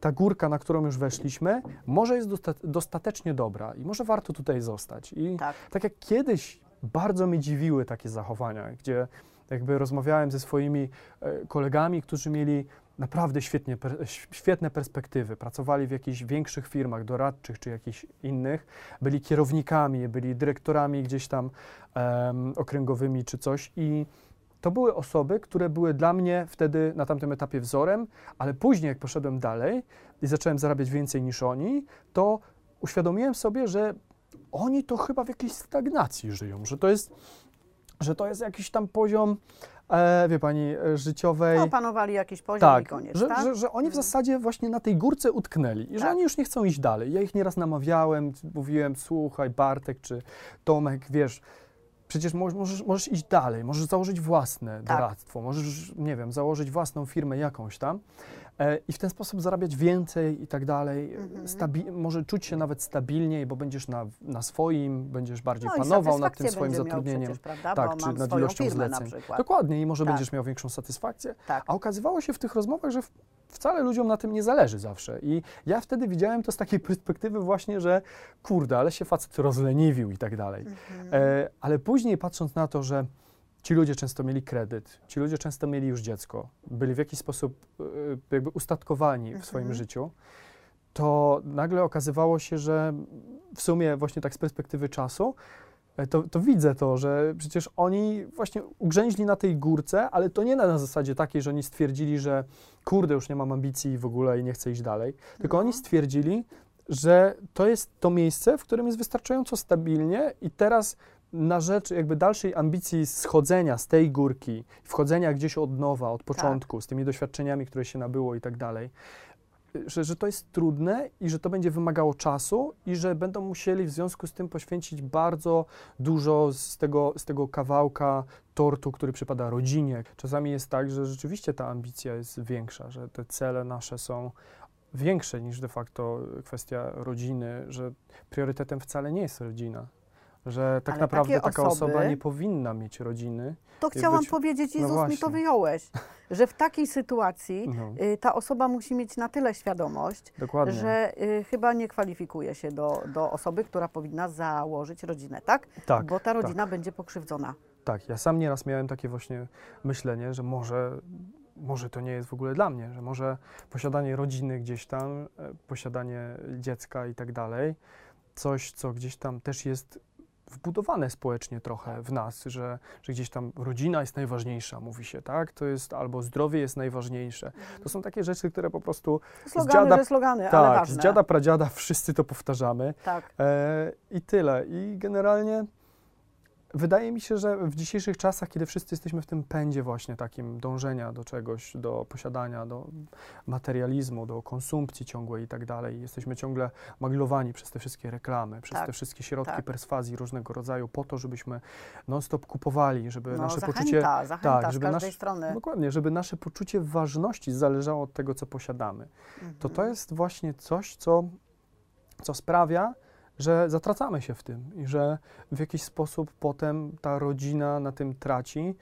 ta górka, na którą już weszliśmy, może jest dosta- dostatecznie dobra i może warto tutaj zostać. I
Tak.
tak jak kiedyś bardzo mnie dziwiły takie zachowania, gdzie jakby rozmawiałem ze swoimi e, kolegami, którzy mieli naprawdę świetnie, per, świetne perspektywy. Pracowali w jakichś większych firmach doradczych czy jakichś innych. Byli kierownikami, byli dyrektorami gdzieś tam em, okręgowymi czy coś i to były osoby, które były dla mnie wtedy na tamtym etapie wzorem, ale później jak poszedłem dalej i zacząłem zarabiać więcej niż oni, to uświadomiłem sobie, że oni to chyba w jakiejś stagnacji żyją, że to jest, że to jest jakiś tam poziom, e, wie pani, e, życiowej.
Opanowali jakiś poziom i
Tak,
koniec,
że,
tak?
że, że oni w
Mhm.
zasadzie właśnie na tej górce utknęli i że
Tak.
oni już nie chcą iść dalej. Ja ich nieraz namawiałem, mówiłem, słuchaj Bartek czy Tomek, wiesz, przecież mo- możesz, możesz iść dalej, możesz założyć własne
Tak.
doradztwo, możesz, nie wiem, założyć własną firmę jakąś tam i w ten sposób zarabiać więcej i tak dalej.
Mhm.
Stabi- może czuć się nawet stabilniej, bo będziesz na, na swoim, będziesz bardziej
No
panował nad tym swoim zatrudnieniem.
Przecież, prawda?
Tak, czy nad ilością zleceń.
na.
Dokładnie i może
Tak.
będziesz miał większą satysfakcję.
Tak.
A okazywało się w tych rozmowach, że wcale ludziom na tym nie zależy zawsze. I ja wtedy widziałem to z takiej <laughs> perspektywy właśnie, że kurde, ale się facet rozleniwił i tak dalej.
Mhm.
E, ale później patrząc na to, że ci ludzie często mieli kredyt, ci ludzie często mieli już dziecko, byli w jakiś sposób e, jakby ustatkowani w swoim
Mhm.
życiu, to nagle okazywało się, że w sumie właśnie tak z perspektywy czasu, e, to, to widzę to, że przecież oni właśnie ugrzęźli na tej górce, ale to nie na zasadzie takiej, że oni stwierdzili, że kurde, już nie mam ambicji w ogóle i nie chcę iść dalej, tylko oni stwierdzili, że to jest to miejsce, w którym jest wystarczająco stabilnie i teraz na rzecz jakby dalszej ambicji schodzenia z tej górki, wchodzenia gdzieś od nowa, od początku, z tymi doświadczeniami, które się nabyło i tak dalej, że, że to jest trudne i że to będzie wymagało czasu i że będą musieli w związku z tym poświęcić bardzo dużo z tego, z tego kawałka tortu, który przypada rodzinie. Czasami jest tak, że rzeczywiście ta ambicja jest większa, że te cele nasze są większe niż de facto kwestia rodziny, że priorytetem wcale nie jest rodzina. Że tak
Ale
naprawdę taka osoba nie powinna mieć rodziny.
To chciałam
być-
powiedzieć i
no
z ust mi to wyjąłeś, <laughs> że w takiej sytuacji
No,
y, ta osoba musi mieć na tyle świadomość,
dokładnie.
że y, chyba nie kwalifikuje się do, do osoby, która powinna założyć rodzinę, tak?
tak,
Bo ta rodzina będzie pokrzywdzona.
tak. Ja sam nieraz miałem takie właśnie myślenie, że może, może to nie jest w ogóle dla mnie, że może posiadanie rodziny gdzieś tam, e, posiadanie dziecka i tak dalej, coś, co gdzieś tam też jest wbudowane społecznie trochę w nas, że, że gdzieś tam rodzina jest najważniejsza, mówi się, tak? To jest albo zdrowie jest najważniejsze. To są takie rzeczy, które po prostu
Slogany,
dziada-
że slogany, ale
tak,
ważne.
z dziada pradziada wszyscy to powtarzamy.
Tak.
E, I tyle. I generalnie wydaje mi się, że w dzisiejszych czasach, kiedy wszyscy jesteśmy w tym pędzie właśnie takim dążenia do czegoś, do posiadania, do materializmu, do konsumpcji ciągłej i tak dalej, jesteśmy ciągle maglowani przez te wszystkie reklamy, przez
Tak,
te wszystkie środki
tak.
perswazji różnego rodzaju, po to, żebyśmy non-stop kupowali, żeby
No,
nasze
zachęta,
poczucie
zachęta
tak,
z
żeby
każdej
nasz-
strony.
Dokładnie, żeby nasze poczucie ważności zależało od tego, co posiadamy. To to
Mhm.
jest właśnie coś, co, co sprawia, że zatracamy się w tym i że w jakiś sposób potem ta rodzina na tym traci.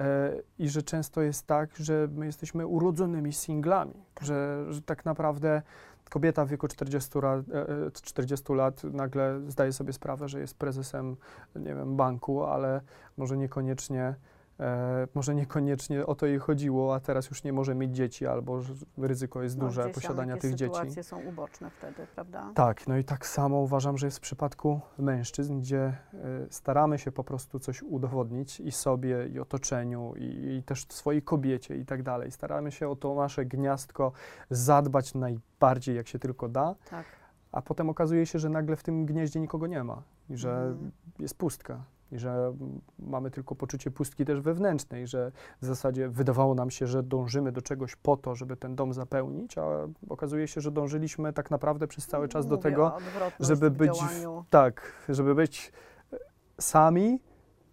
E, I że często jest tak, że my jesteśmy urodzonymi singlami,
Tak.
Że, że tak naprawdę kobieta w wieku 40 lat, e, e, 40 lat nagle zdaje sobie sprawę, że jest prezesem, nie wiem, banku, ale może niekoniecznie, e, może niekoniecznie o to jej chodziło, a teraz już nie może mieć dzieci albo ryzyko jest
No,
duże posiadania tych dzieci.
sytuacje są uboczne wtedy, prawda?
Tak, no i tak samo uważam, że jest w przypadku mężczyzn, gdzie y, staramy się po prostu coś udowodnić i sobie, i otoczeniu, i, i też swojej kobiecie i tak dalej. Staramy się o to nasze gniazdko zadbać najbardziej, jak się tylko da,
Tak.
a potem okazuje się, że nagle w tym gnieździe nikogo nie ma i że
Mhm.
jest pustka. I że mamy tylko poczucie pustki też wewnętrznej, że w zasadzie wydawało nam się, że dążymy do czegoś po to, żeby ten dom zapełnić, a okazuje się, że dążyliśmy tak naprawdę przez cały czas do
Mówię
tego,
o odwrotności
żeby być tak, żeby być sami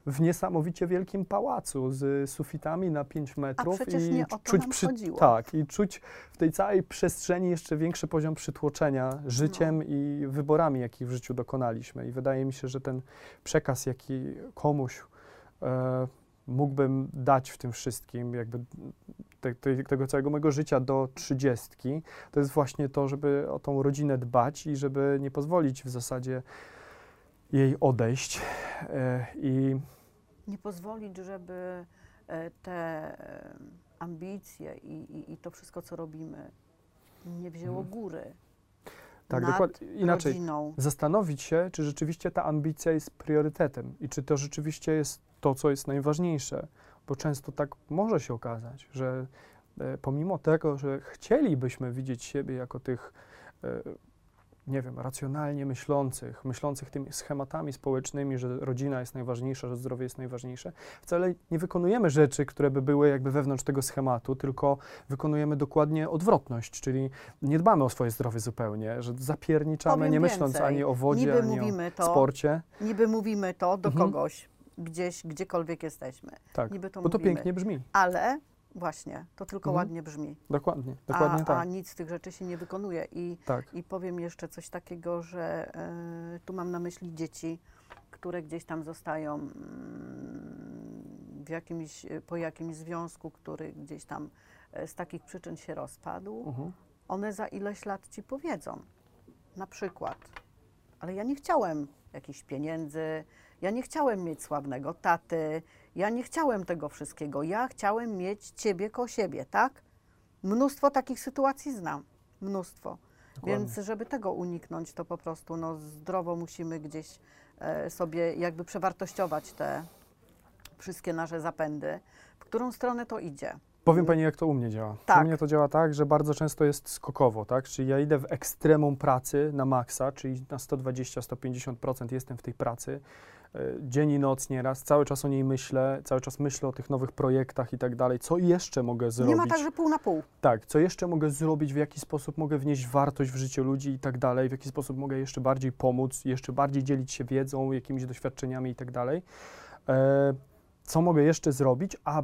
w niesamowicie wielkim pałacu z sufitami na 5 metrów
przecież
i
nie o to
czuć przy, tak i czuć w tej całej przestrzeni jeszcze większy poziom przytłoczenia życiem
No.
i wyborami, jakich w życiu dokonaliśmy. I wydaje mi się, że ten przekaz, jaki komuś e, mógłbym dać w tym wszystkim, jakby te, te, tego całego mojego życia do trzydziestki, to jest właśnie to, żeby o tą rodzinę dbać i żeby nie pozwolić w zasadzie jej odejść. E, I
Nie pozwolić, żeby e, te e, ambicje i, i, i to wszystko, co robimy, nie wzięło
Mhm.
góry
Tak, dokładnie. Inaczej,
rodziną.
zastanowić się, czy rzeczywiście ta ambicja jest priorytetem i czy to rzeczywiście jest to, co jest najważniejsze. Bo często tak może się okazać, że pomimo tego, że chcielibyśmy widzieć siebie jako tych, nie wiem, racjonalnie myślących, myślących tymi schematami społecznymi, że rodzina jest najważniejsza, że zdrowie jest najważniejsze, wcale nie wykonujemy rzeczy, które by były jakby wewnątrz tego schematu, tylko wykonujemy dokładnie odwrotność, czyli nie dbamy o swoje zdrowie zupełnie, że zapierniczamy,
Powiem
nie myśląc
więcej.
ani o wodzie,
Niby
ani
mówimy
o
to,
sporcie.
niby mówimy to do
Mhm.
kogoś, gdzieś, gdziekolwiek jesteśmy.
Tak,
Niby to
bo to
mówimy.
pięknie brzmi.
Ale właśnie, to tylko
Mhm.
ładnie brzmi.
Dokładnie, dokładnie
a,
tak.
a nic z tych rzeczy się nie wykonuje. I,
tak.
i powiem jeszcze coś takiego, że e, tu mam na myśli dzieci, które gdzieś tam zostają mm, w jakimś, po jakimś związku, który gdzieś tam e, z takich przyczyn się rozpadł.
Mhm.
One za ileś lat ci powiedzą, na przykład, ale ja nie chciałem jakichś pieniędzy, ja nie chciałem mieć sławnego taty, ja nie chciałem tego wszystkiego, ja chciałem mieć ciebie koło siebie, tak? Mnóstwo takich sytuacji znam, mnóstwo.
Dokładnie.
Więc żeby tego uniknąć, to po prostu no, zdrowo musimy gdzieś e, sobie jakby przewartościować te wszystkie nasze zapędy, w którą stronę to idzie.
Powiem Pani, jak to u mnie działa.
Tak.
U mnie to działa tak, że bardzo często jest skokowo, tak? Czyli ja idę w ekstremum pracy na maksa, czyli na 120-150% jestem w tej pracy. E, Dzień i noc nieraz, cały czas o niej myślę, cały czas myślę o tych nowych projektach i tak dalej. Co jeszcze mogę zrobić?
Nie ma tak, że pół na pół.
Tak, co jeszcze mogę zrobić, w jaki sposób mogę wnieść wartość w życie ludzi i tak dalej, w jaki sposób mogę jeszcze bardziej pomóc, jeszcze bardziej dzielić się wiedzą, jakimiś doświadczeniami i tak dalej. E, Co mogę jeszcze zrobić, a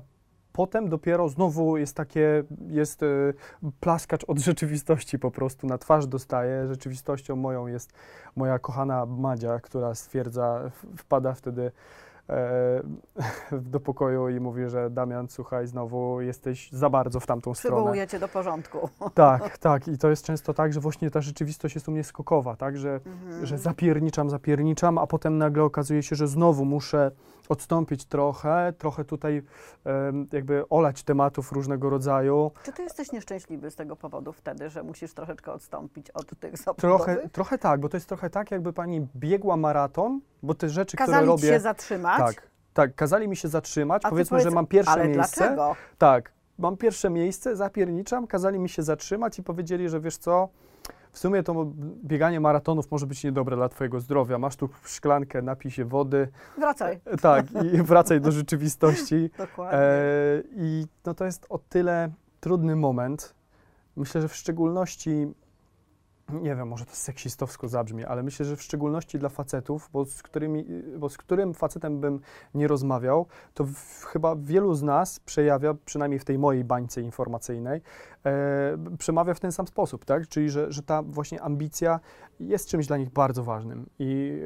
potem dopiero znowu jest takie, jest e, plaskacz od rzeczywistości po prostu, na twarz dostaję. Rzeczywistością moją jest moja kochana Madzia, która stwierdza, wpada wtedy e, <laughs> do pokoju i mówi, że Damian, słuchaj, znowu jesteś za bardzo w tamtą stronę.
Przywołujecie do porządku. <laughs>
Tak, tak. I to jest często tak, że właśnie ta rzeczywistość jest u mnie skokowa, tak, że,
Mhm.
że zapierniczam, zapierniczam, a potem nagle okazuje się, że znowu muszę odstąpić trochę, trochę tutaj jakby olać tematów różnego rodzaju.
Czy ty jesteś nieszczęśliwy z tego powodu wtedy, że musisz troszeczkę odstąpić od tych zawodowych?
Trochę, trochę tak, bo to jest trochę tak, jakby pani biegła maraton, bo te rzeczy, które
Kazali ci
robię...
się zatrzymać?
tak, tak, kazali mi się zatrzymać,
A
powiedzmy,
powiedz,
że mam pierwsze
ale
miejsce.
dlaczego?
Tak, mam pierwsze miejsce, zapierniczam, kazali mi się zatrzymać i powiedzieli, że wiesz co, w sumie to bieganie maratonów może być niedobre dla twojego zdrowia. Masz tu szklankę, napij się wody,
Wracaj.
e, tak, i <laughs> wracaj do rzeczywistości. <laughs>
Dokładnie.
E, I no to jest o tyle trudny moment. Myślę, że w szczególności, nie wiem, może to seksistowsko zabrzmi, ale myślę, że w szczególności dla facetów, bo z, którymi, bo z którym facetem bym nie rozmawiał, to w, chyba wielu z nas przejawia, przynajmniej w tej mojej bańce informacyjnej, e, przemawia w ten sam sposób, tak? Czyli, że, że ta właśnie ambicja jest czymś dla nich bardzo ważnym i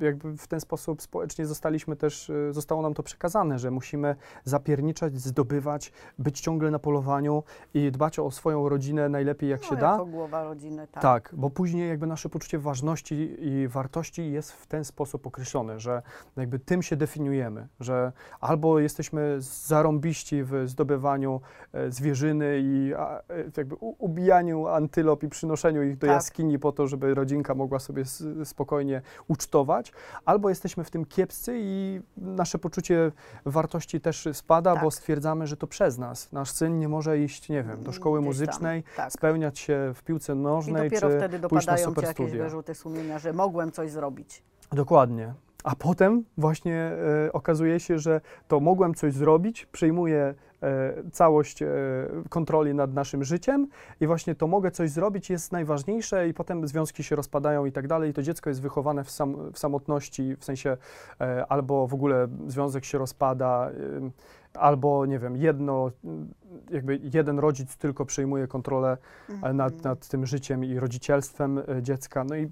jakby w ten sposób społecznie zostaliśmy też, e, zostało nam to przekazane, że musimy zapierniczać, zdobywać, być ciągle na polowaniu i dbać o swoją rodzinę najlepiej jak
no,
się da.
Jako głowa rodziny, tak.
Tak, bo później jakby nasze poczucie ważności i wartości jest w ten sposób określone, że jakby tym się definiujemy, że albo jesteśmy zarąbiści w zdobywaniu e, zwierzyny i e, jakby ubijaniu antylop i przynoszeniu ich do
Tak.
jaskini po to, żeby rodzinka mogła sobie spokojnie ucztować, albo jesteśmy w tym kiepscy i nasze poczucie wartości też spada,
Tak.
bo stwierdzamy, że to przez nas. Nasz syn nie może iść, nie wiem, do szkoły
Gdzieś
muzycznej,
Tak.
spełniać się w piłce
I
nożnej,
dopiero
czy
wtedy
pójść na super
jakieś wyrzuty sumienia, że mogłem coś zrobić.
Dokładnie. A potem właśnie e, okazuje się, że to mogłem coś zrobić, przyjmuję całość e, kontroli nad naszym życiem i właśnie to mogę coś zrobić jest najważniejsze i potem związki się rozpadają i tak dalej i to dziecko jest wychowane w, sam, w samotności, w sensie e, albo w ogóle związek się rozpada, albo nie wiem, jedno, jakby jeden rodzic tylko przejmuje kontrolę e, nad,
Mhm.
nad tym życiem i rodzicielstwem e, dziecka. No i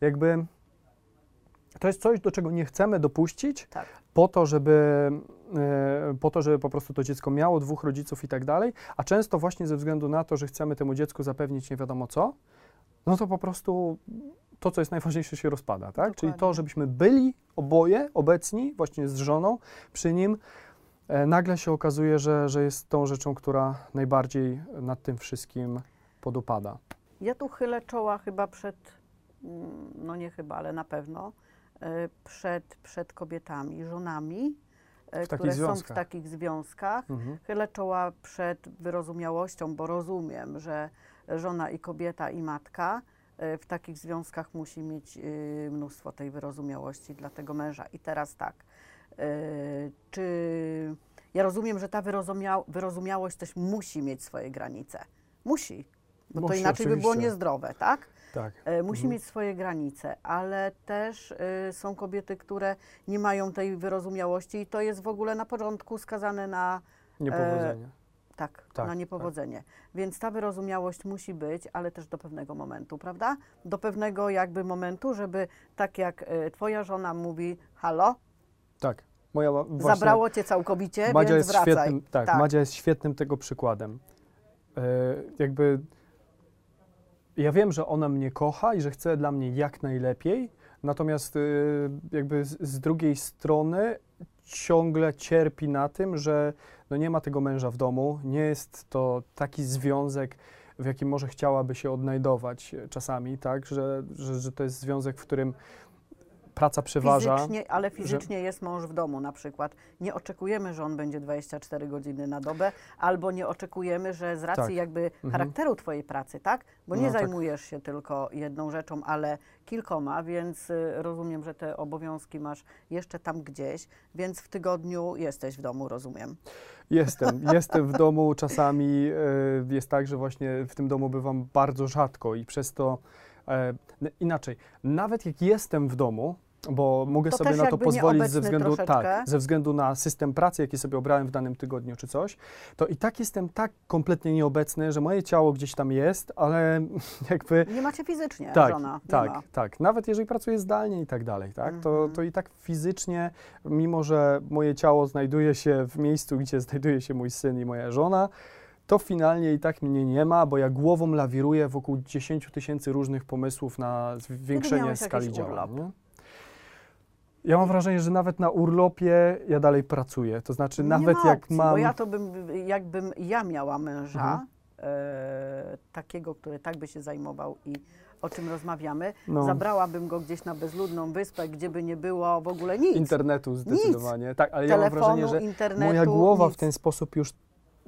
jakby to jest coś, do czego nie chcemy dopuścić,
Tak.
po to, żeby, e, po to, żeby po prostu to dziecko miało dwóch rodziców i tak dalej, a często właśnie ze względu na to, że chcemy temu dziecku zapewnić nie wiadomo co, no to po prostu to, co jest najważniejsze, się rozpada, tak? Czyli to,
Dokładnie.
żebyśmy byli oboje obecni, właśnie z żoną, przy nim, e, nagle się okazuje, że, że jest tą rzeczą, która najbardziej nad tym wszystkim podupada.
Ja tu chylę czoła chyba przed, mm, no nie chyba, ale na pewno, e, przed, przed kobietami, żonami, e,
W takich
które są w takich związkach.
Mhm.
Chylę czoła przed wyrozumiałością, bo rozumiem, że żona i kobieta i matka e, w takich związkach musi mieć y, mnóstwo tej wyrozumiałości dla tego męża. I teraz tak, e, czy ja rozumiem, że ta wyrozumia, wyrozumiałość też musi mieć swoje granice. Musi, bo to
Musi,
inaczej by było
oczywiście.
niezdrowe, tak?
Tak.
E, Musi
Mhm.
mieć swoje granice, ale też y, są kobiety, które nie mają tej wyrozumiałości i to jest w ogóle na początku skazane na
Niepowodzenie.
tak,
Tak,
na niepowodzenie. Więc ta wyrozumiałość musi być, ale też do pewnego momentu, prawda? Do pewnego jakby momentu, żeby tak jak y, twoja żona mówi, halo,
Tak. Moja właśnie,
zabrało cię całkowicie,
Madzia
więc
jest
wracaj.
świetnym, tak,
Tak.
Madzia jest świetnym tego przykładem. E, jakby ja wiem, że ona mnie kocha i że chce dla mnie jak najlepiej, natomiast e, jakby z, z drugiej strony ciągle cierpi na tym, że no nie ma tego męża w domu, nie jest to taki związek, w jakim może chciałaby się odnajdować e, czasami, tak, że, że, że to jest związek, w którym praca przeważa.
Fizycznie, ale fizycznie jest mąż w domu na przykład. Nie oczekujemy, że on będzie 24 godziny na dobę, albo nie oczekujemy, że z racji
Tak.
jakby
Mhm.
charakteru Twojej pracy, tak? Bo nie
No tak.
zajmujesz się tylko jedną rzeczą, ale kilkoma, więc y, rozumiem, że te obowiązki masz jeszcze tam gdzieś, więc w tygodniu jesteś w domu, rozumiem.
Jestem, <laughs> jestem w domu. Czasami e, jest tak, że właśnie w tym domu bywam bardzo rzadko i przez to e, inaczej. Nawet jak jestem w domu, bo mogę
To
sobie na to pozwolić ze względu,
troszeczkę.
tak, ze względu na system pracy, jaki sobie obrałem w danym tygodniu czy coś, to i tak jestem tak kompletnie nieobecny, że moje ciało gdzieś tam jest, ale <laughs> jakby
Nie macie fizycznie,
tak,
żona. Nie
tak,
ma.
tak. Nawet jeżeli pracuję zdalnie i tak dalej, tak, to,
Mhm.
to i tak fizycznie, mimo że moje ciało znajduje się w miejscu, gdzie znajduje się mój syn i moja żona, to finalnie i tak mnie nie ma, bo ja głową lawiruję wokół 10 tysięcy różnych pomysłów na zwiększenie skali? Nie? Ja mam wrażenie, że nawet na urlopie ja dalej pracuję. To znaczy,
Nie
nawet
ma
jak
opcji,
mam.
Bo ja to bym, jakbym ja miała męża,
Mhm.
e, takiego, który tak by się zajmował i o czym rozmawiamy,
no,
zabrałabym go gdzieś na bezludną wyspę, gdzie by nie było w ogóle nic.
internetu zdecydowanie. Tak, ale ja mam
Telefonu,
wrażenie, że
internetu,
moja głowa w
nic.
ten sposób już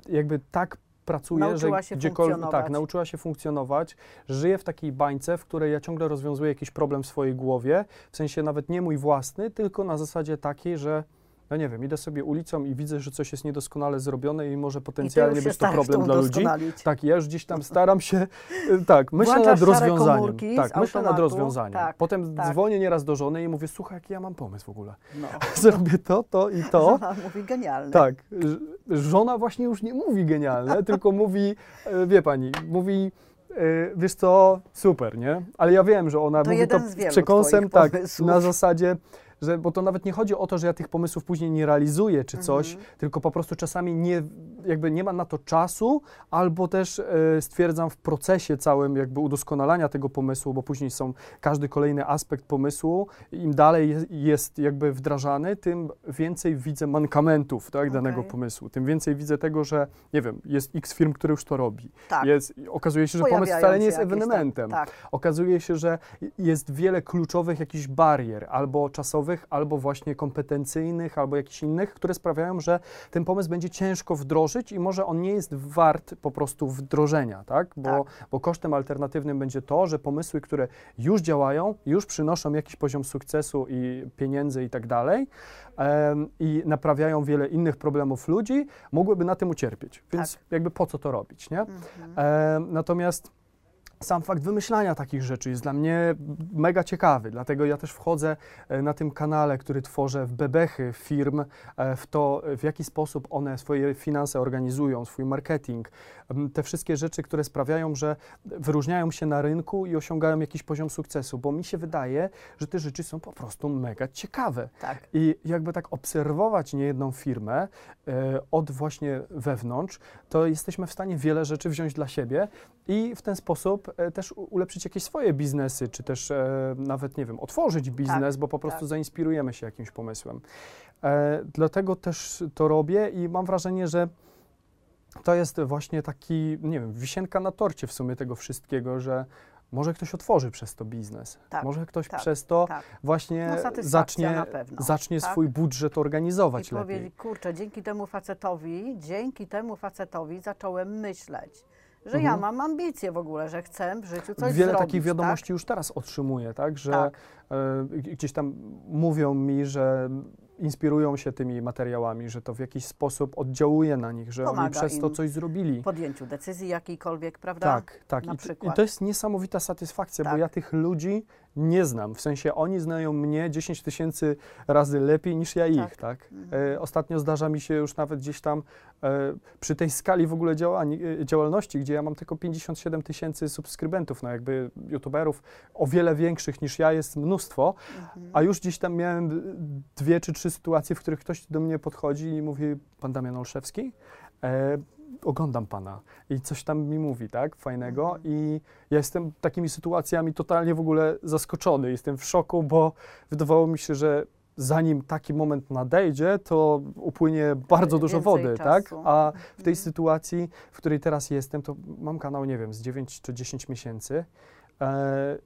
jakby tak pracuje,
Nauczyła
że
się
gdziekolwiek,
funkcjonować.
tak, nauczyła się funkcjonować, żyje w takiej bańce, w której ja ciągle rozwiązuję jakiś problem w swojej głowie, w sensie nawet nie mój własny, tylko na zasadzie takiej, że no nie wiem, idę sobie ulicą i widzę, że coś jest niedoskonale zrobione i może potencjalnie być to problem dla ludzi. Tak, ja już gdzieś tam staram się, y, tak, myślę
Włączasz
nad rozwiązaniem. Tak, myślę nad rozwiązaniem.
tak,
Potem
tak.
dzwonię nieraz do żony i mówię, słuchaj, jaki ja mam pomysł w ogóle.
No. <laughs>
Zrobię to, to i to.
Żona mówi genialne.
Tak, żona właśnie już nie mówi genialne, <laughs> tylko mówi, e, wie pani, mówi, e, wiesz co, super, nie? Ale ja wiem, że ona
To
mówi to
z
przekąsem, tak,
pomysłów.
na zasadzie, że, bo to nawet nie chodzi o to, że ja tych pomysłów później nie realizuję czy coś,
Mhm.
tylko po prostu czasami nie, jakby nie ma na to czasu, albo też e, stwierdzam w procesie całym jakby udoskonalania tego pomysłu, bo później są każdy kolejny aspekt pomysłu, im dalej je- jest jakby wdrażany, tym więcej widzę mankamentów tak, danego
Okej.
pomysłu, tym więcej widzę tego, że nie wiem, jest x firm, które już to robi.
Tak.
Jest, okazuje się, że pomysł
Pojawiają
wcale nie jest ewenementem.
Tak.
Okazuje się, że jest wiele kluczowych jakichś barier, albo czasowych, albo właśnie kompetencyjnych, albo jakichś innych, które sprawiają, że ten pomysł będzie ciężko wdrożyć i może on nie jest wart po prostu wdrożenia, tak? Bo, bo kosztem alternatywnym będzie to, że pomysły, które już działają, już przynoszą jakiś poziom sukcesu i pieniędzy i tak dalej em, i naprawiają wiele innych problemów ludzi, mogłyby na tym ucierpieć. Więc
Tak.
jakby po co to robić, nie?
Mhm.
E, natomiast sam fakt wymyślania takich rzeczy jest dla mnie mega ciekawy, dlatego ja też wchodzę e, na tym kanale, który tworzę w bebechy firm, e, w to, w jaki sposób one swoje finanse organizują, swój marketing, te wszystkie rzeczy, które sprawiają, że wyróżniają się na rynku i osiągają jakiś poziom sukcesu, bo mi się wydaje, że te rzeczy są po prostu mega ciekawe.
tak.
I jakby tak obserwować niejedną firmę e, od właśnie wewnątrz, to jesteśmy w stanie wiele rzeczy wziąć dla siebie i w ten sposób e, też ulepszyć jakieś swoje biznesy, czy też e, nawet, nie wiem, otworzyć biznes, bo po prostu
tak.
zainspirujemy się jakimś pomysłem. Dlatego też to robię i mam wrażenie, że to jest właśnie taki, nie wiem, wisienka na torcie w sumie tego wszystkiego, że może ktoś otworzy przez to biznes.
Tak,
może ktoś
tak,
przez to
tak.
właśnie
No,
zacznie, zacznie
tak?
swój budżet organizować
I
lepiej.
powiedzieć, kurczę, dzięki temu facetowi, dzięki temu facetowi zacząłem myśleć, że ja
Mhm.
mam ambicje w ogóle, że chcę w życiu coś
Wiele
zrobić.
takich wiadomości
tak?
już teraz otrzymuję, tak, że
Tak.
e, gdzieś tam mówią mi, że inspirują się tymi materiałami, że to w jakiś sposób oddziałuje na nich, że oni
Pomaga
przez to coś zrobili.
W podjęciu decyzji jakiejkolwiek, prawda?
Tak, tak. I, I to jest niesamowita satysfakcja, bo
Tak.
ja tych ludzi nie znam. W sensie oni znają mnie 10 tysięcy razy lepiej niż ja ich, tak?
Mhm.
E, ostatnio zdarza mi się już nawet gdzieś tam e, przy tej skali w ogóle działań, e, działalności, gdzie ja mam tylko 57 tysięcy subskrybentów, no jakby youtuberów o wiele większych niż ja jest mnóstwo,
Mhm.
a już gdzieś tam miałem dwie czy trzy sytuacje, w których ktoś do mnie podchodzi i mówi, pan Damian Olszewski, e, oglądam pana i coś tam mi mówi, tak, fajnego
Mhm.
i ja jestem takimi sytuacjami totalnie w ogóle zaskoczony, jestem w szoku, bo wydawało mi się, że zanim taki moment nadejdzie, to upłynie bardzo dużo wody, tak,
czasu.
a w tej
Mhm.
sytuacji, w której teraz jestem, to mam kanał, nie wiem, z 9 czy 10 miesięcy e,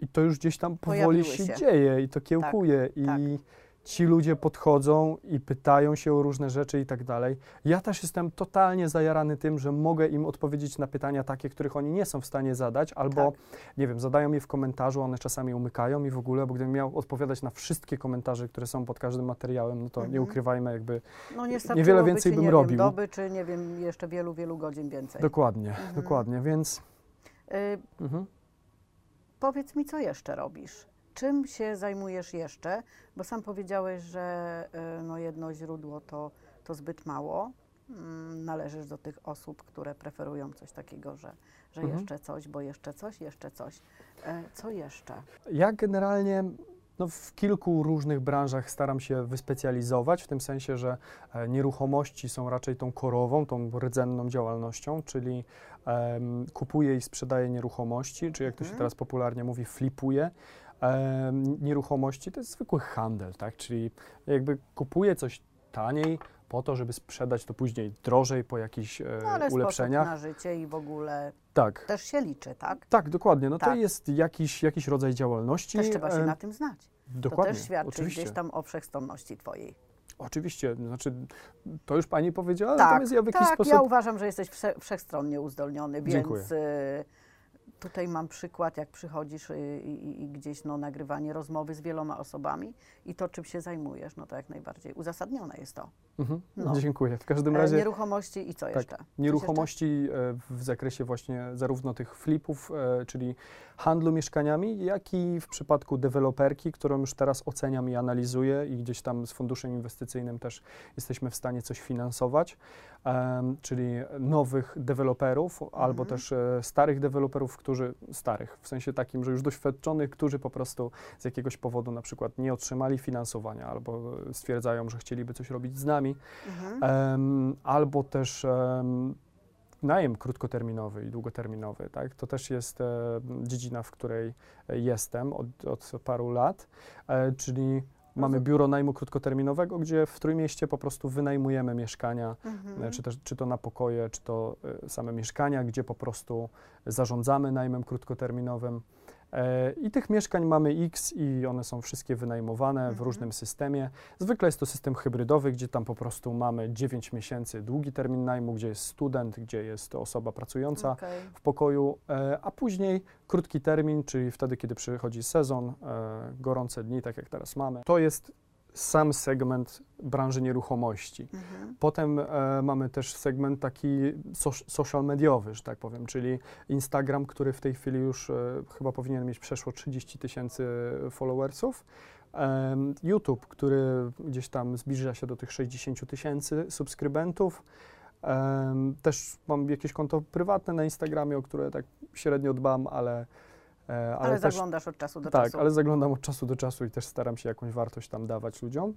i to już gdzieś tam powoli się,
się.
dzieje i to kiełkuje i
tak.
Ci ludzie podchodzą i pytają się o różne rzeczy i tak dalej. Ja też jestem totalnie zajarany tym, że mogę im odpowiedzieć na pytania takie, których oni nie są w stanie zadać, albo
Tak.
nie wiem, zadają je w komentarzu, one czasami umykają i w ogóle, bo gdybym miał odpowiadać na wszystkie komentarze, które są pod każdym materiałem, no to nie
Mhm.
ukrywajmy, jakby
No nie
niewiele więcej bym
nie
robił.
Wiem, doby, czy nie wiem, jeszcze wielu, wielu godzin więcej.
dokładnie,
Mhm.
dokładnie, więc
Y,
mhm.
Powiedz mi, co jeszcze robisz? Czym się zajmujesz jeszcze? Bo sam powiedziałeś, że y, no jedno źródło to, to zbyt mało. Mm, Należysz do tych osób, które preferują coś takiego, że, że
Mhm.
jeszcze coś, bo jeszcze coś, jeszcze coś. E, Co jeszcze?
Ja generalnie no, w kilku różnych branżach staram się wyspecjalizować, w tym sensie, że e, nieruchomości są raczej tą korową, tą rdzenną działalnością, czyli em, kupuję i sprzedaję nieruchomości, czy jak to się
Mhm.
teraz popularnie mówi, flipuję. Em, nieruchomości to jest zwykły handel, tak? Czyli jakby kupuję coś taniej po to, żeby sprzedać to później drożej po jakichś e,
No ale
ulepszeniach.
na życie i w ogóle
Tak.
też się liczy, tak?
Tak, dokładnie. No to
Tak.
jest jakiś, jakiś rodzaj działalności.
Też trzeba się na tym znać.
Dokładnie,
to też świadczy
oczywiście.
gdzieś tam o wszechstronności twojej.
Oczywiście, znaczy to już pani powiedziała,
tak,
natomiast ja w jakiś
tak,
sposób.
ja uważam, że jesteś wsze, wszechstronnie uzdolniony, więc
Dziękuję.
Tutaj mam przykład, jak przychodzisz y, i, i, i gdzieś no, nagrywanie rozmowy z wieloma osobami i to, czym się zajmujesz, no to jak najbardziej uzasadnione jest to.
Mhm,
No.
Dziękuję. W każdym
E,
razie
Nieruchomości i co jeszcze? Coś
nieruchomości e, w zakresie właśnie zarówno tych flipów, e, czyli handlu mieszkaniami, jak i w przypadku deweloperki, którą już teraz oceniam i analizuję i gdzieś tam z funduszem inwestycyjnym też jesteśmy w stanie coś finansować, czyli nowych deweloperów albo
Mhm.
też e, starych deweloperów, którzy, starych, w sensie takim, że już doświadczonych, którzy po prostu z jakiegoś powodu na przykład nie otrzymali finansowania albo stwierdzają, że chcieliby coś robić z nami,
Mhm.
Albo też em, najem krótkoterminowy i długoterminowy, tak? To też jest e, dziedzina, w której jestem od, od paru lat, e, czyli mamy
Rozum-
biuro najmu krótkoterminowego, gdzie w Trójmieście po prostu wynajmujemy mieszkania,
Mhm.
e, czy, też, czy to na pokoje, czy to same mieszkania, gdzie po prostu zarządzamy najmem krótkoterminowym. E, I tych mieszkań mamy X i one są wszystkie wynajmowane w
Mhm.
różnym systemie. Zwykle jest to system hybrydowy, gdzie tam po prostu mamy 9 miesięcy długi termin najmu, gdzie jest student, gdzie jest osoba pracująca
Okej.
w pokoju, e, a później krótki termin, czyli wtedy, kiedy przychodzi sezon, e, gorące dni, tak jak teraz mamy. To jest sam segment branży nieruchomości.
Mhm.
Potem e, mamy też segment taki soc- social mediowy, że tak powiem, czyli Instagram, który w tej chwili już e, chyba powinien mieć przeszło 30 tysięcy followersów. Em, YouTube, który gdzieś tam zbliża się do tych 60 tysięcy subskrybentów. Też mam jakieś konto prywatne na Instagramie, o które tak średnio dbam, ale, e, ale,
Ale,
też
zaglądasz od czasu do
tak,
czasu.
ale zaglądam od czasu do czasu i też staram się jakąś wartość tam dawać ludziom.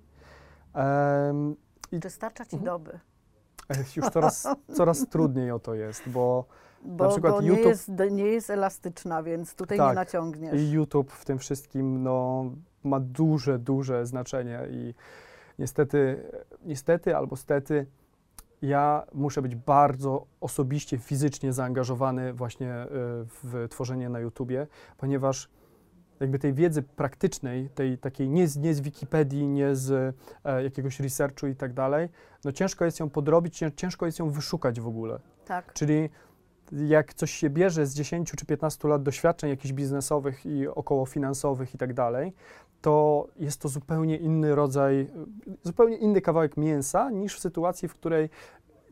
Em,
Czy starcza ci
Mhm.
doby?
już coraz, <laughs> coraz trudniej o to jest, bo
Bo,
przykład
bo nie,
YouTube-
jest, nie jest elastyczna, więc tutaj nie
Tak.
naciągniesz.
I YouTube w tym wszystkim no, ma duże, duże znaczenie i niestety, niestety albo stety ja muszę być bardzo osobiście, fizycznie zaangażowany właśnie y, w tworzenie na YouTubie, ponieważ jakby tej wiedzy praktycznej, tej takiej nie z, nie z Wikipedii, nie z e, jakiegoś researchu i tak dalej, no ciężko jest ją podrobić, cię- ciężko jest ją wyszukać w ogóle.
Tak.
Czyli jak coś się bierze z 10 czy 15 lat doświadczeń jakichś biznesowych i około finansowych i tak dalej, to jest to zupełnie inny rodzaj, zupełnie inny kawałek mięsa niż w sytuacji, w której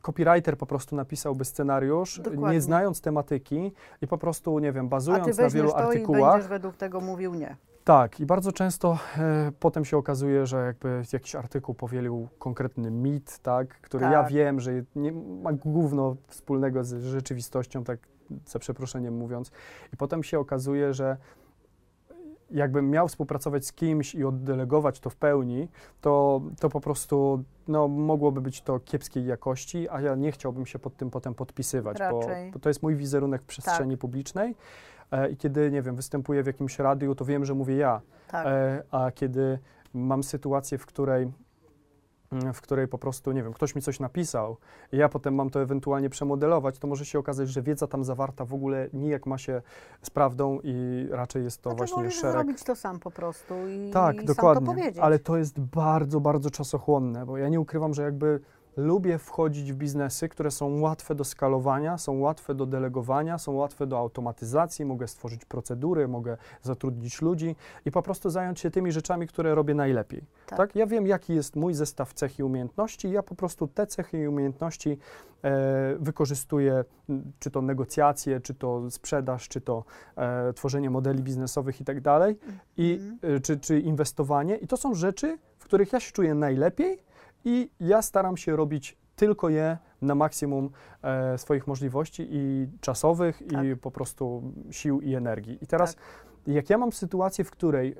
copywriter po prostu napisałby scenariusz,
Dokładnie.
nie znając tematyki i po prostu, nie wiem,
A ty
bazując na wielu
to i
artykułach.
będziesz według tego mówił nie.
Tak, i bardzo często e, potem się okazuje, że jakby jakiś artykuł powielił konkretny mit, tak, który ja
Tak.
wiem, że nie ma gówno wspólnego z rzeczywistością, tak za przeproszeniem mówiąc. I potem się okazuje, że jakbym miał współpracować z kimś i oddelegować to w pełni, to, to po prostu no, mogłoby być to kiepskiej jakości, a ja nie chciałbym się pod tym potem podpisywać, bo, bo to jest mój wizerunek w przestrzeni publicznej. E, I kiedy, nie wiem, występuję w jakimś radiu, to wiem, że mówię ja.
Tak.
E, a kiedy mam sytuację, w której, w której po prostu, nie wiem, ktoś mi coś napisał i ja potem mam to ewentualnie przemodelować, to może się okazać, że wiedza tam zawarta w ogóle nijak ma się z prawdą i raczej jest to
Znaczy,
właśnie
możesz
szereg.
zrobić to sam po prostu i
Tak,
sam
dokładnie.
to powiedzieć.
Ale to jest bardzo, bardzo czasochłonne, bo ja nie ukrywam, że jakby lubię wchodzić w biznesy, które są łatwe do skalowania, są łatwe do delegowania, są łatwe do automatyzacji, mogę stworzyć procedury, mogę zatrudnić ludzi i po prostu zająć się tymi rzeczami, które robię najlepiej.
Tak.
Tak? Ja wiem, jaki jest mój zestaw cech i umiejętności i ja po prostu te cechy i umiejętności e, wykorzystuję, czy to negocjacje, czy to sprzedaż, czy to e, tworzenie modeli biznesowych i tak dalej, i,
Mhm.
y, czy, czy inwestowanie. I to są rzeczy, w których ja się czuję najlepiej i ja staram się robić tylko je na maksimum e, swoich możliwości i czasowych, i
Tak.
po prostu sił i energii. I teraz, jak ja mam sytuację, w której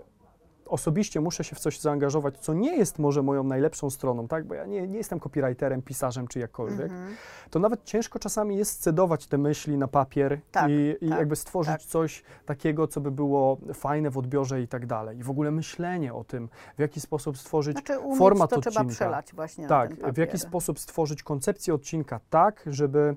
osobiście muszę się w coś zaangażować, co nie jest może moją najlepszą stroną, tak? Bo ja nie, nie jestem copywriterem, pisarzem czy jakkolwiek,
Mhm.
to nawet ciężko czasami jest scedować te myśli na papier
Tak,
i, i
tak,
jakby stworzyć
tak.
coś takiego, co by było fajne w odbiorze i tak dalej. I w ogóle myślenie o tym, w jaki sposób stworzyć
Znaczy umieć
format
to trzeba
odcinka.
przelać właśnie
tak, w jaki sposób stworzyć koncepcję odcinka tak, żeby,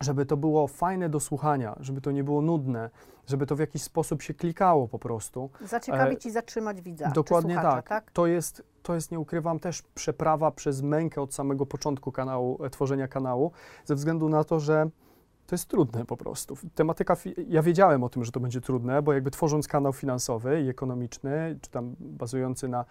żeby to było fajne do słuchania, żeby to nie było nudne, żeby to w jakiś sposób się klikało po prostu.
Zaciekawić i zatrzymać widza,
E, Dokładnie tak.
tak?
To jest, to jest, nie ukrywam, też przeprawa przez mękę od samego początku kanału, e, tworzenia kanału, ze względu na to, że to jest trudne po prostu. Tematyka, ja wiedziałem o tym, że to będzie trudne, bo jakby tworząc kanał finansowy i ekonomiczny, czy tam bazujący na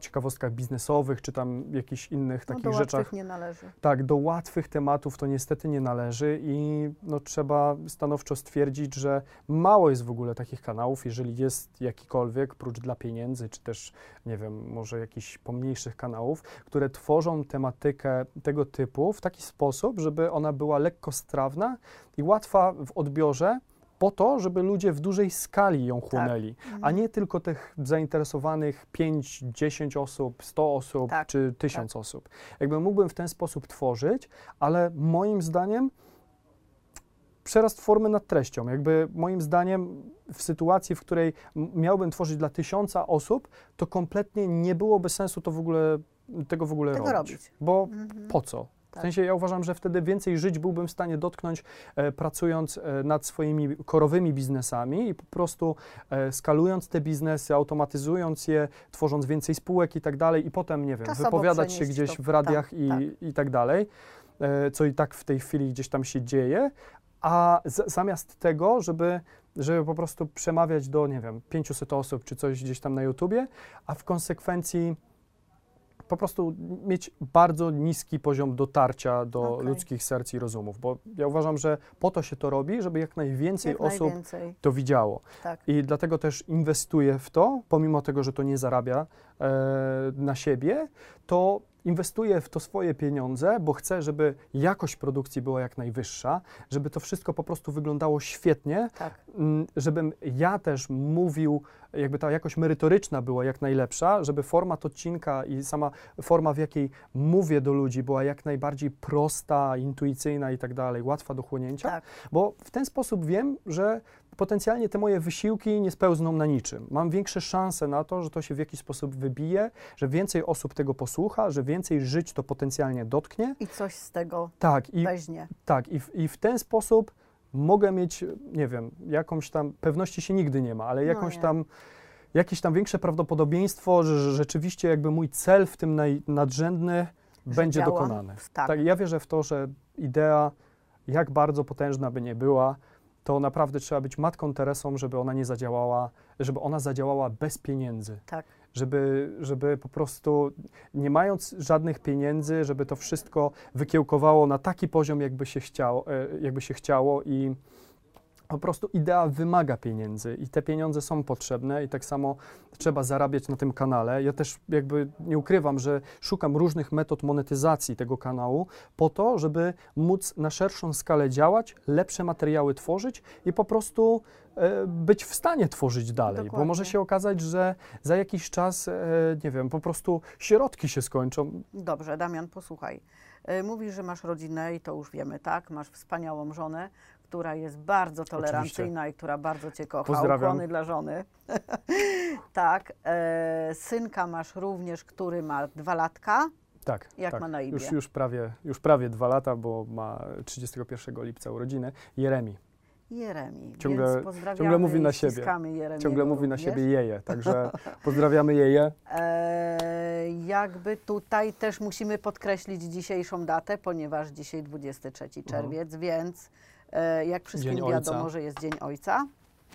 ciekawostkach biznesowych, czy tam jakichś innych
No,
takich
do
rzeczach,
łatwych nie należy.
tak, do łatwych tematów to niestety nie należy i no, trzeba stanowczo stwierdzić, że mało jest w ogóle takich kanałów, jeżeli jest jakikolwiek, prócz dla pieniędzy, czy też, nie wiem, może jakichś pomniejszych kanałów, które tworzą tematykę tego typu w taki sposób, żeby ona była lekko strawna i łatwa w odbiorze, po to, żeby ludzie w dużej skali ją chłonęli,
Mhm.
a nie tylko tych zainteresowanych 5, 10 osób, 100 osób
Tak,
czy 1000 osób. Jakby mógłbym w ten sposób tworzyć, ale moim zdaniem przerost formy nad treścią. Jakby moim zdaniem w sytuacji, w której miałbym tworzyć dla tysiąca osób, to kompletnie nie byłoby sensu to w ogóle, tego w ogóle
Tego
robić.
robić.
Bo
Mhm.
po co? W
Tak.
sensie ja uważam, że wtedy więcej żyć byłbym w stanie dotknąć, e, pracując e, nad swoimi korowymi biznesami i po prostu e, skalując te biznesy, automatyzując je, tworząc więcej spółek i tak dalej, i potem, nie wiem,
Czasowo
wypowiadać się gdzieś
to-
w radiach
tak,
i,
tak.
i tak dalej, e, co i tak w tej chwili gdzieś tam się dzieje, a z, zamiast tego, żeby, żeby po prostu przemawiać do, nie wiem, 500 osób czy coś gdzieś tam na YouTubie, a w konsekwencji po prostu mieć bardzo niski poziom dotarcia do
Okej.
ludzkich serc i rozumów, bo ja uważam, że po to się to robi, żeby jak najwięcej
Jak
osób
najwięcej.
to widziało.
Tak.
I dlatego też inwestuję w to, pomimo tego, że to nie zarabia na siebie, to inwestuję w to swoje pieniądze, bo chcę, żeby jakość produkcji była jak najwyższa, żeby to wszystko po prostu wyglądało świetnie,
Tak.
żebym ja też mówił, jakby ta jakość merytoryczna była jak najlepsza, żeby format odcinka i sama forma, w jakiej mówię do ludzi, była jak najbardziej prosta, intuicyjna i tak dalej, łatwa do chłonięcia,
Tak.
bo w ten sposób wiem, że potencjalnie te moje wysiłki nie spełzną na niczym. Mam większe szanse na to, że to się w jakiś sposób wybije, że więcej osób tego posłucha, że więcej żyć to potencjalnie dotknie.
I coś z tego
Tak, i
weźmie.
tak, i w, i w ten sposób mogę mieć, nie wiem, jakąś tam, pewności się nigdy nie ma, ale
No
jakąś
nie.
tam, jakieś tam większe prawdopodobieństwo, że, że rzeczywiście jakby mój cel w tym naj, nadrzędny
Że
będzie
działa.
dokonany.
Tak.
Tak, ja wierzę w to, że idea, jak bardzo potężna by nie była, to naprawdę trzeba być matką Teresą, żeby ona nie zadziałała, żeby ona zadziałała bez pieniędzy
Tak.
żeby, żeby po prostu nie mając żadnych pieniędzy, żeby to wszystko wykiełkowało na taki poziom, jakby się chciało, e, jakby się chciało i po prostu idea wymaga pieniędzy i te pieniądze są potrzebne i tak samo trzeba zarabiać na tym kanale. Ja też jakby nie ukrywam, że szukam różnych metod monetyzacji tego kanału po to, żeby móc na szerszą skalę działać, lepsze materiały tworzyć i po prostu e, być w stanie tworzyć dalej, bo
Dokładnie.
może się okazać, że za jakiś czas, e, nie wiem, po prostu środki się skończą.
Dobrze, Damian, posłuchaj. Y, Mówisz, że masz rodzinę i to już wiemy, tak? Masz wspaniałą żonę, która jest bardzo tolerancyjna i która bardzo cię kocha.
Pozdrawiam.
Ukłony dla żony. <laughs> tak. E, synka masz również, który ma dwa latka.
Tak,
Jak
tak.
ma na imię?
Już, już, prawie, już prawie dwa lata, bo ma 31 lipca urodziny. Jeremi.
Jeremi.
Ciągle- ciągle mówi na siebie.
Jeremiego
Ciągle mówi na siebie jeje, także <laughs> pozdrawiamy jeje.
E, jakby tutaj też musimy podkreślić dzisiejszą datę, ponieważ dzisiaj 23 czerwiec, więc jak wszystkim
Mhm. Dzień
wiadomo,
Ojca.
że jest Dzień Ojca,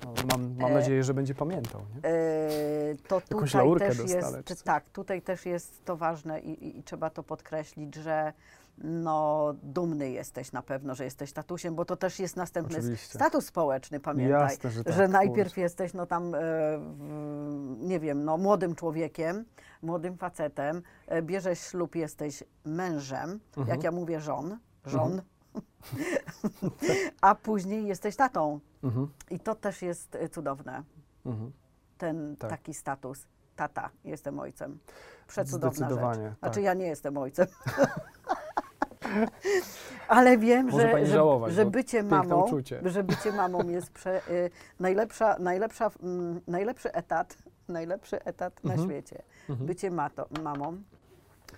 No, mam mam
E,
nadzieję, że będzie pamiętał. Nie?
e, to
Jakąś laurkę
też
dostanę,
jest, tak, tutaj też jest to ważne i, i, i trzeba to podkreślić, że no, dumny jesteś na pewno, że jesteś tatusiem, bo to też jest następny
Oczywiście.
status społeczny, pamiętaj.
Jasne, że tak.
że najpierw
kurczę.
jesteś, no tam, e, w, nie wiem, no młodym człowiekiem, młodym facetem, e, bierzesz ślub, jesteś mężem,
Mhm.
jak ja mówię, żon, żon, <laughs> a później jesteś tatą.
Mhm,
I to też jest e, cudowne,
mhm.
ten
Tak.
taki status. Tata, jestem ojcem. Przecudowna rzecz.
Zdecydowanie,
Znaczy
tak.
ja nie jestem ojcem. <laughs> Ale wiem,
Może
że, że,
żałować,
że bycie mamą,
uczucie. <laughs>
że bycie mamą jest prze, y, najlepsza, najlepsza, mm, najlepszy etat, najlepszy etat na
Mhm.
świecie.
Mhm.
Bycie mato, mamą,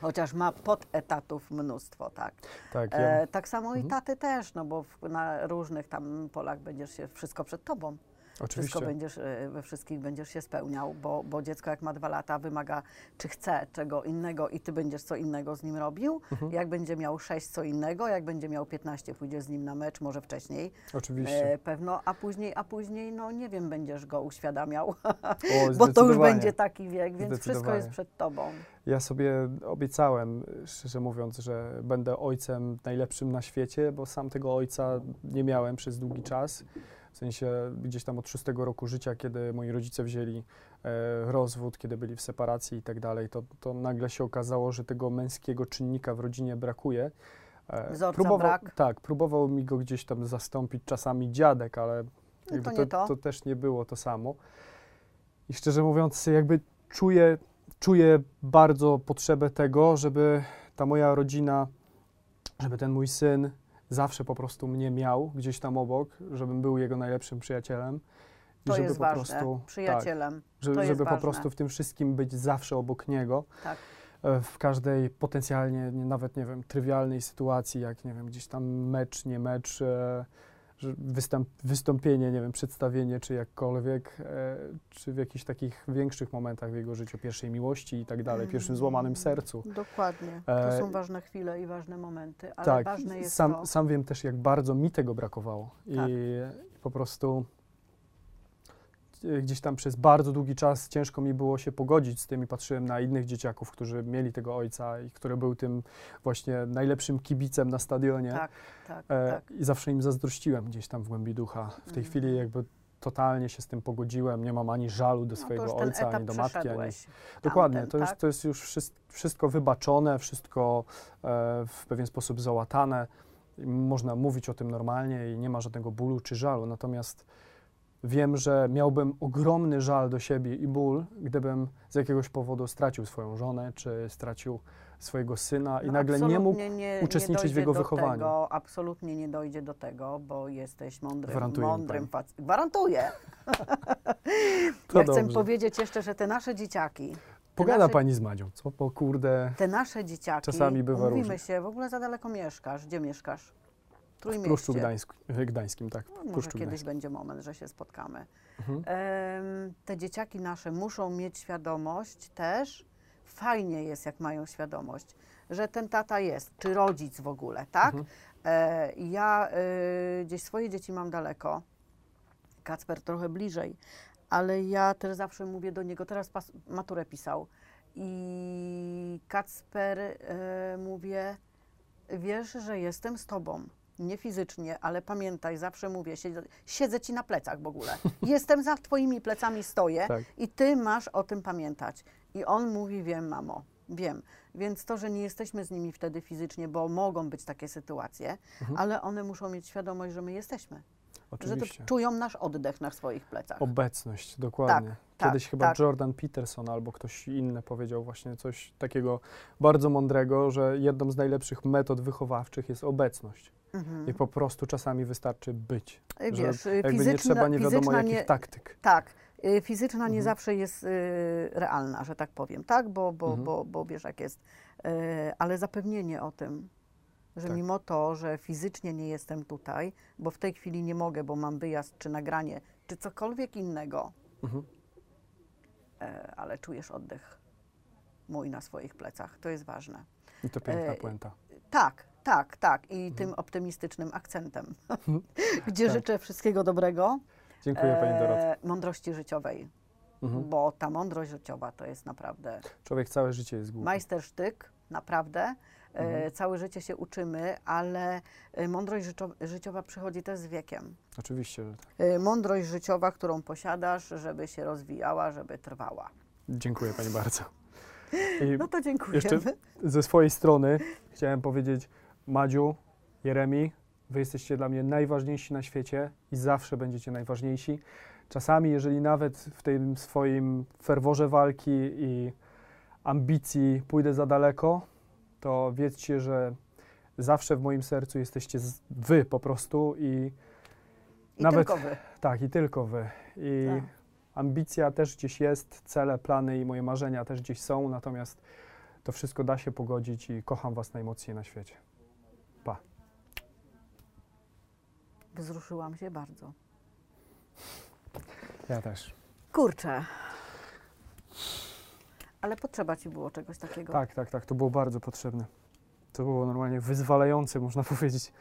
chociaż ma podetatów mnóstwo, tak.
Tak, ja,
E, tak samo i
Mhm.
taty też, no bo w, na różnych tam polach będziesz się, wszystko przed tobą. Wszystko
oczywiście.
będziesz, e, we wszystkich będziesz się spełniał, bo, bo dziecko jak ma dwa lata wymaga, czy chce czego innego i ty będziesz co innego z nim robił.
Mhm.
Jak będzie miał sześć co innego, jak będzie miał 15, pójdziesz z nim na mecz, może wcześniej
Oczywiście.
e, pewno, a później, a później, no nie wiem, będziesz go uświadamiał,
O, <laughs>
bo to już będzie taki wiek, więc wszystko jest przed tobą.
Ja sobie obiecałem, szczerze mówiąc, że będę ojcem najlepszym na świecie, bo sam tego ojca nie miałem przez długi czas. W sensie gdzieś tam od szóstego roku życia, kiedy moi rodzice wzięli e, rozwód, kiedy byli w separacji i tak dalej, to, to nagle się okazało, że tego męskiego czynnika w rodzinie brakuje. E,
Wzorca brak.
Tak, próbował mi go gdzieś tam zastąpić czasami dziadek, ale
No to nie to.
to też nie było to samo. I szczerze mówiąc, jakby czuję, czuję bardzo potrzebę tego, żeby ta moja rodzina, żeby ten mój syn zawsze po prostu mnie miał gdzieś tam obok, żebym był jego najlepszym przyjacielem.
To
żeby
jest
po
ważne,
prostu,
przyjacielem.
Tak, żeby, żeby po
ważne.
prostu w tym wszystkim być zawsze obok niego.
Tak.
e, W każdej potencjalnie, nie, nawet nie wiem, trywialnej sytuacji, jak nie wiem, gdzieś tam mecz, nie mecz, e, występ, wystąpienie, nie wiem, przedstawienie, czy jakkolwiek, e, czy w jakichś takich większych momentach w jego życiu, pierwszej miłości i tak dalej, pierwszym złamanym sercu.
Dokładnie. To
E,
są ważne chwile i ważne momenty, ale
tak,
ważne jest
sam,
to,
sam wiem też, jak bardzo mi tego brakowało. I
Tak.
po prostu gdzieś tam przez bardzo długi czas ciężko mi było się pogodzić z tym i patrzyłem na innych dzieciaków, którzy mieli tego ojca i który był tym właśnie najlepszym kibicem na stadionie.
tak, tak,
E,
tak.
I zawsze im zazdrościłem gdzieś tam w głębi ducha. W tej
Mhm.
chwili jakby totalnie się z tym pogodziłem, nie mam ani żalu do
No,
swojego
ten
ojca, ani do matki, ani... Dokładnie,
tamten,
to, już,
tak?
to jest już wszystko, wybaczone, wszystko e, w pewien sposób załatane. Można mówić o tym normalnie i nie ma żadnego bólu czy żalu. Natomiast wiem, że miałbym ogromny żal do siebie i ból, gdybym z jakiegoś powodu stracił swoją żonę czy stracił swojego syna i
No,
nagle nie mógł.
nie,
uczestniczyć
nie
w jego wychowaniu.
Tego, absolutnie nie dojdzie do tego, bo jesteś mądrym,
Gwarantuję
mądrym
pani.
facetem. Gwarantuję. <laughs> Ja chcę
dobrze.
powiedzieć jeszcze, że te nasze dzieciaki,
Pogada
nasze-
pani z Madzią, co? Bo kurde.
te nasze dzieciaki,
Czasami bywa
umówimy
różnie.
się, w ogóle za daleko mieszkasz. Gdzie mieszkasz? W
W
Trójmieście.
Pruszczu Gdańsk, e, Gdańskim, tak.
No, może kiedyś
Gdańskim.
będzie moment, że się spotkamy.
Mhm.
Te dzieciaki nasze muszą mieć świadomość też, fajnie jest, jak mają świadomość, że ten tata jest, czy rodzic w ogóle, tak?
Mhm.
E, ja e, gdzieś swoje dzieci mam daleko, Kacper trochę bliżej, ale ja też zawsze mówię do niego, teraz maturę pisał i Kacper e, mówię, wiesz, że jestem z tobą. Nie fizycznie, ale pamiętaj, zawsze mówię, siedzę, siedzę ci na plecach w ogóle. <laughs> Jestem za twoimi plecami, stoję
Tak.
i ty masz o tym pamiętać. I on mówi, wiem, mamo, wiem. Więc to, że nie jesteśmy z nimi wtedy fizycznie, bo mogą być takie sytuacje,
Mhm.
ale one muszą mieć świadomość, że my jesteśmy. Że
Oczywiście.
to czują nasz oddech na swoich plecach.
Obecność, dokładnie.
tak,
Kiedyś chyba
tak.
Jordan Peterson albo ktoś inny powiedział właśnie coś takiego bardzo mądrego, że jedną z najlepszych metod wychowawczych jest obecność.
Mhm.
I po prostu czasami wystarczy być.
Y,
że
Wiesz, y,
Jakby nie
fizyczna,
trzeba nie wiadomo jakich
nie,
taktyk.
Tak, y, fizyczna nie
Mhm.
zawsze jest y, realna, że tak powiem, tak? Bo, bo,
Mhm.
bo, bo wiesz jak jest. Y, ale zapewnienie o tym, że
Tak.
mimo to, że fizycznie nie jestem tutaj, bo w tej chwili nie mogę, bo mam wyjazd czy nagranie, czy cokolwiek innego,
Mhm.
e, ale czujesz oddech mój na swoich plecach. To jest ważne.
I to piękna
E,
puenta.
Tak, tak, tak. I tym optymistycznym akcentem, <laughs> gdzie
Tak.
życzę wszystkiego dobrego.
Dziękuję Pani
e, mądrości życiowej,
Mhm.
bo ta mądrość życiowa to jest naprawdę
Człowiek całe życie jest głupi.
majstersztyk, naprawdę. E,
Mhm.
Całe życie się uczymy, ale e, mądrość życio- życiowa przychodzi też z wiekiem.
Oczywiście, że tak.
E, Mądrość życiowa, którą posiadasz, żeby się rozwijała, żeby trwała.
Dziękuję Pani bardzo. I <laughs>
No to dziękujemy.
Jeszcze ze swojej strony chciałem powiedzieć Madziu, Jeremi, wy jesteście dla mnie najważniejsi na świecie i zawsze będziecie najważniejsi. Czasami, jeżeli nawet w tym swoim ferworze walki i ambicji pójdę za daleko, to wiedzcie, że zawsze w moim sercu jesteście wy po prostu i
I
nawet-
tylko wy.
tak, i tylko wy. I
Tak.
ambicja też gdzieś jest, cele, plany i moje marzenia też gdzieś są, natomiast to wszystko da się pogodzić i kocham was najmocniej na świecie.
Wzruszyłam się bardzo.
Ja też.
Kurczę. Ale potrzeba ci było czegoś takiego.
Tak, tak, tak, to było bardzo potrzebne. To było normalnie wyzwalające, można <laughs> powiedzieć.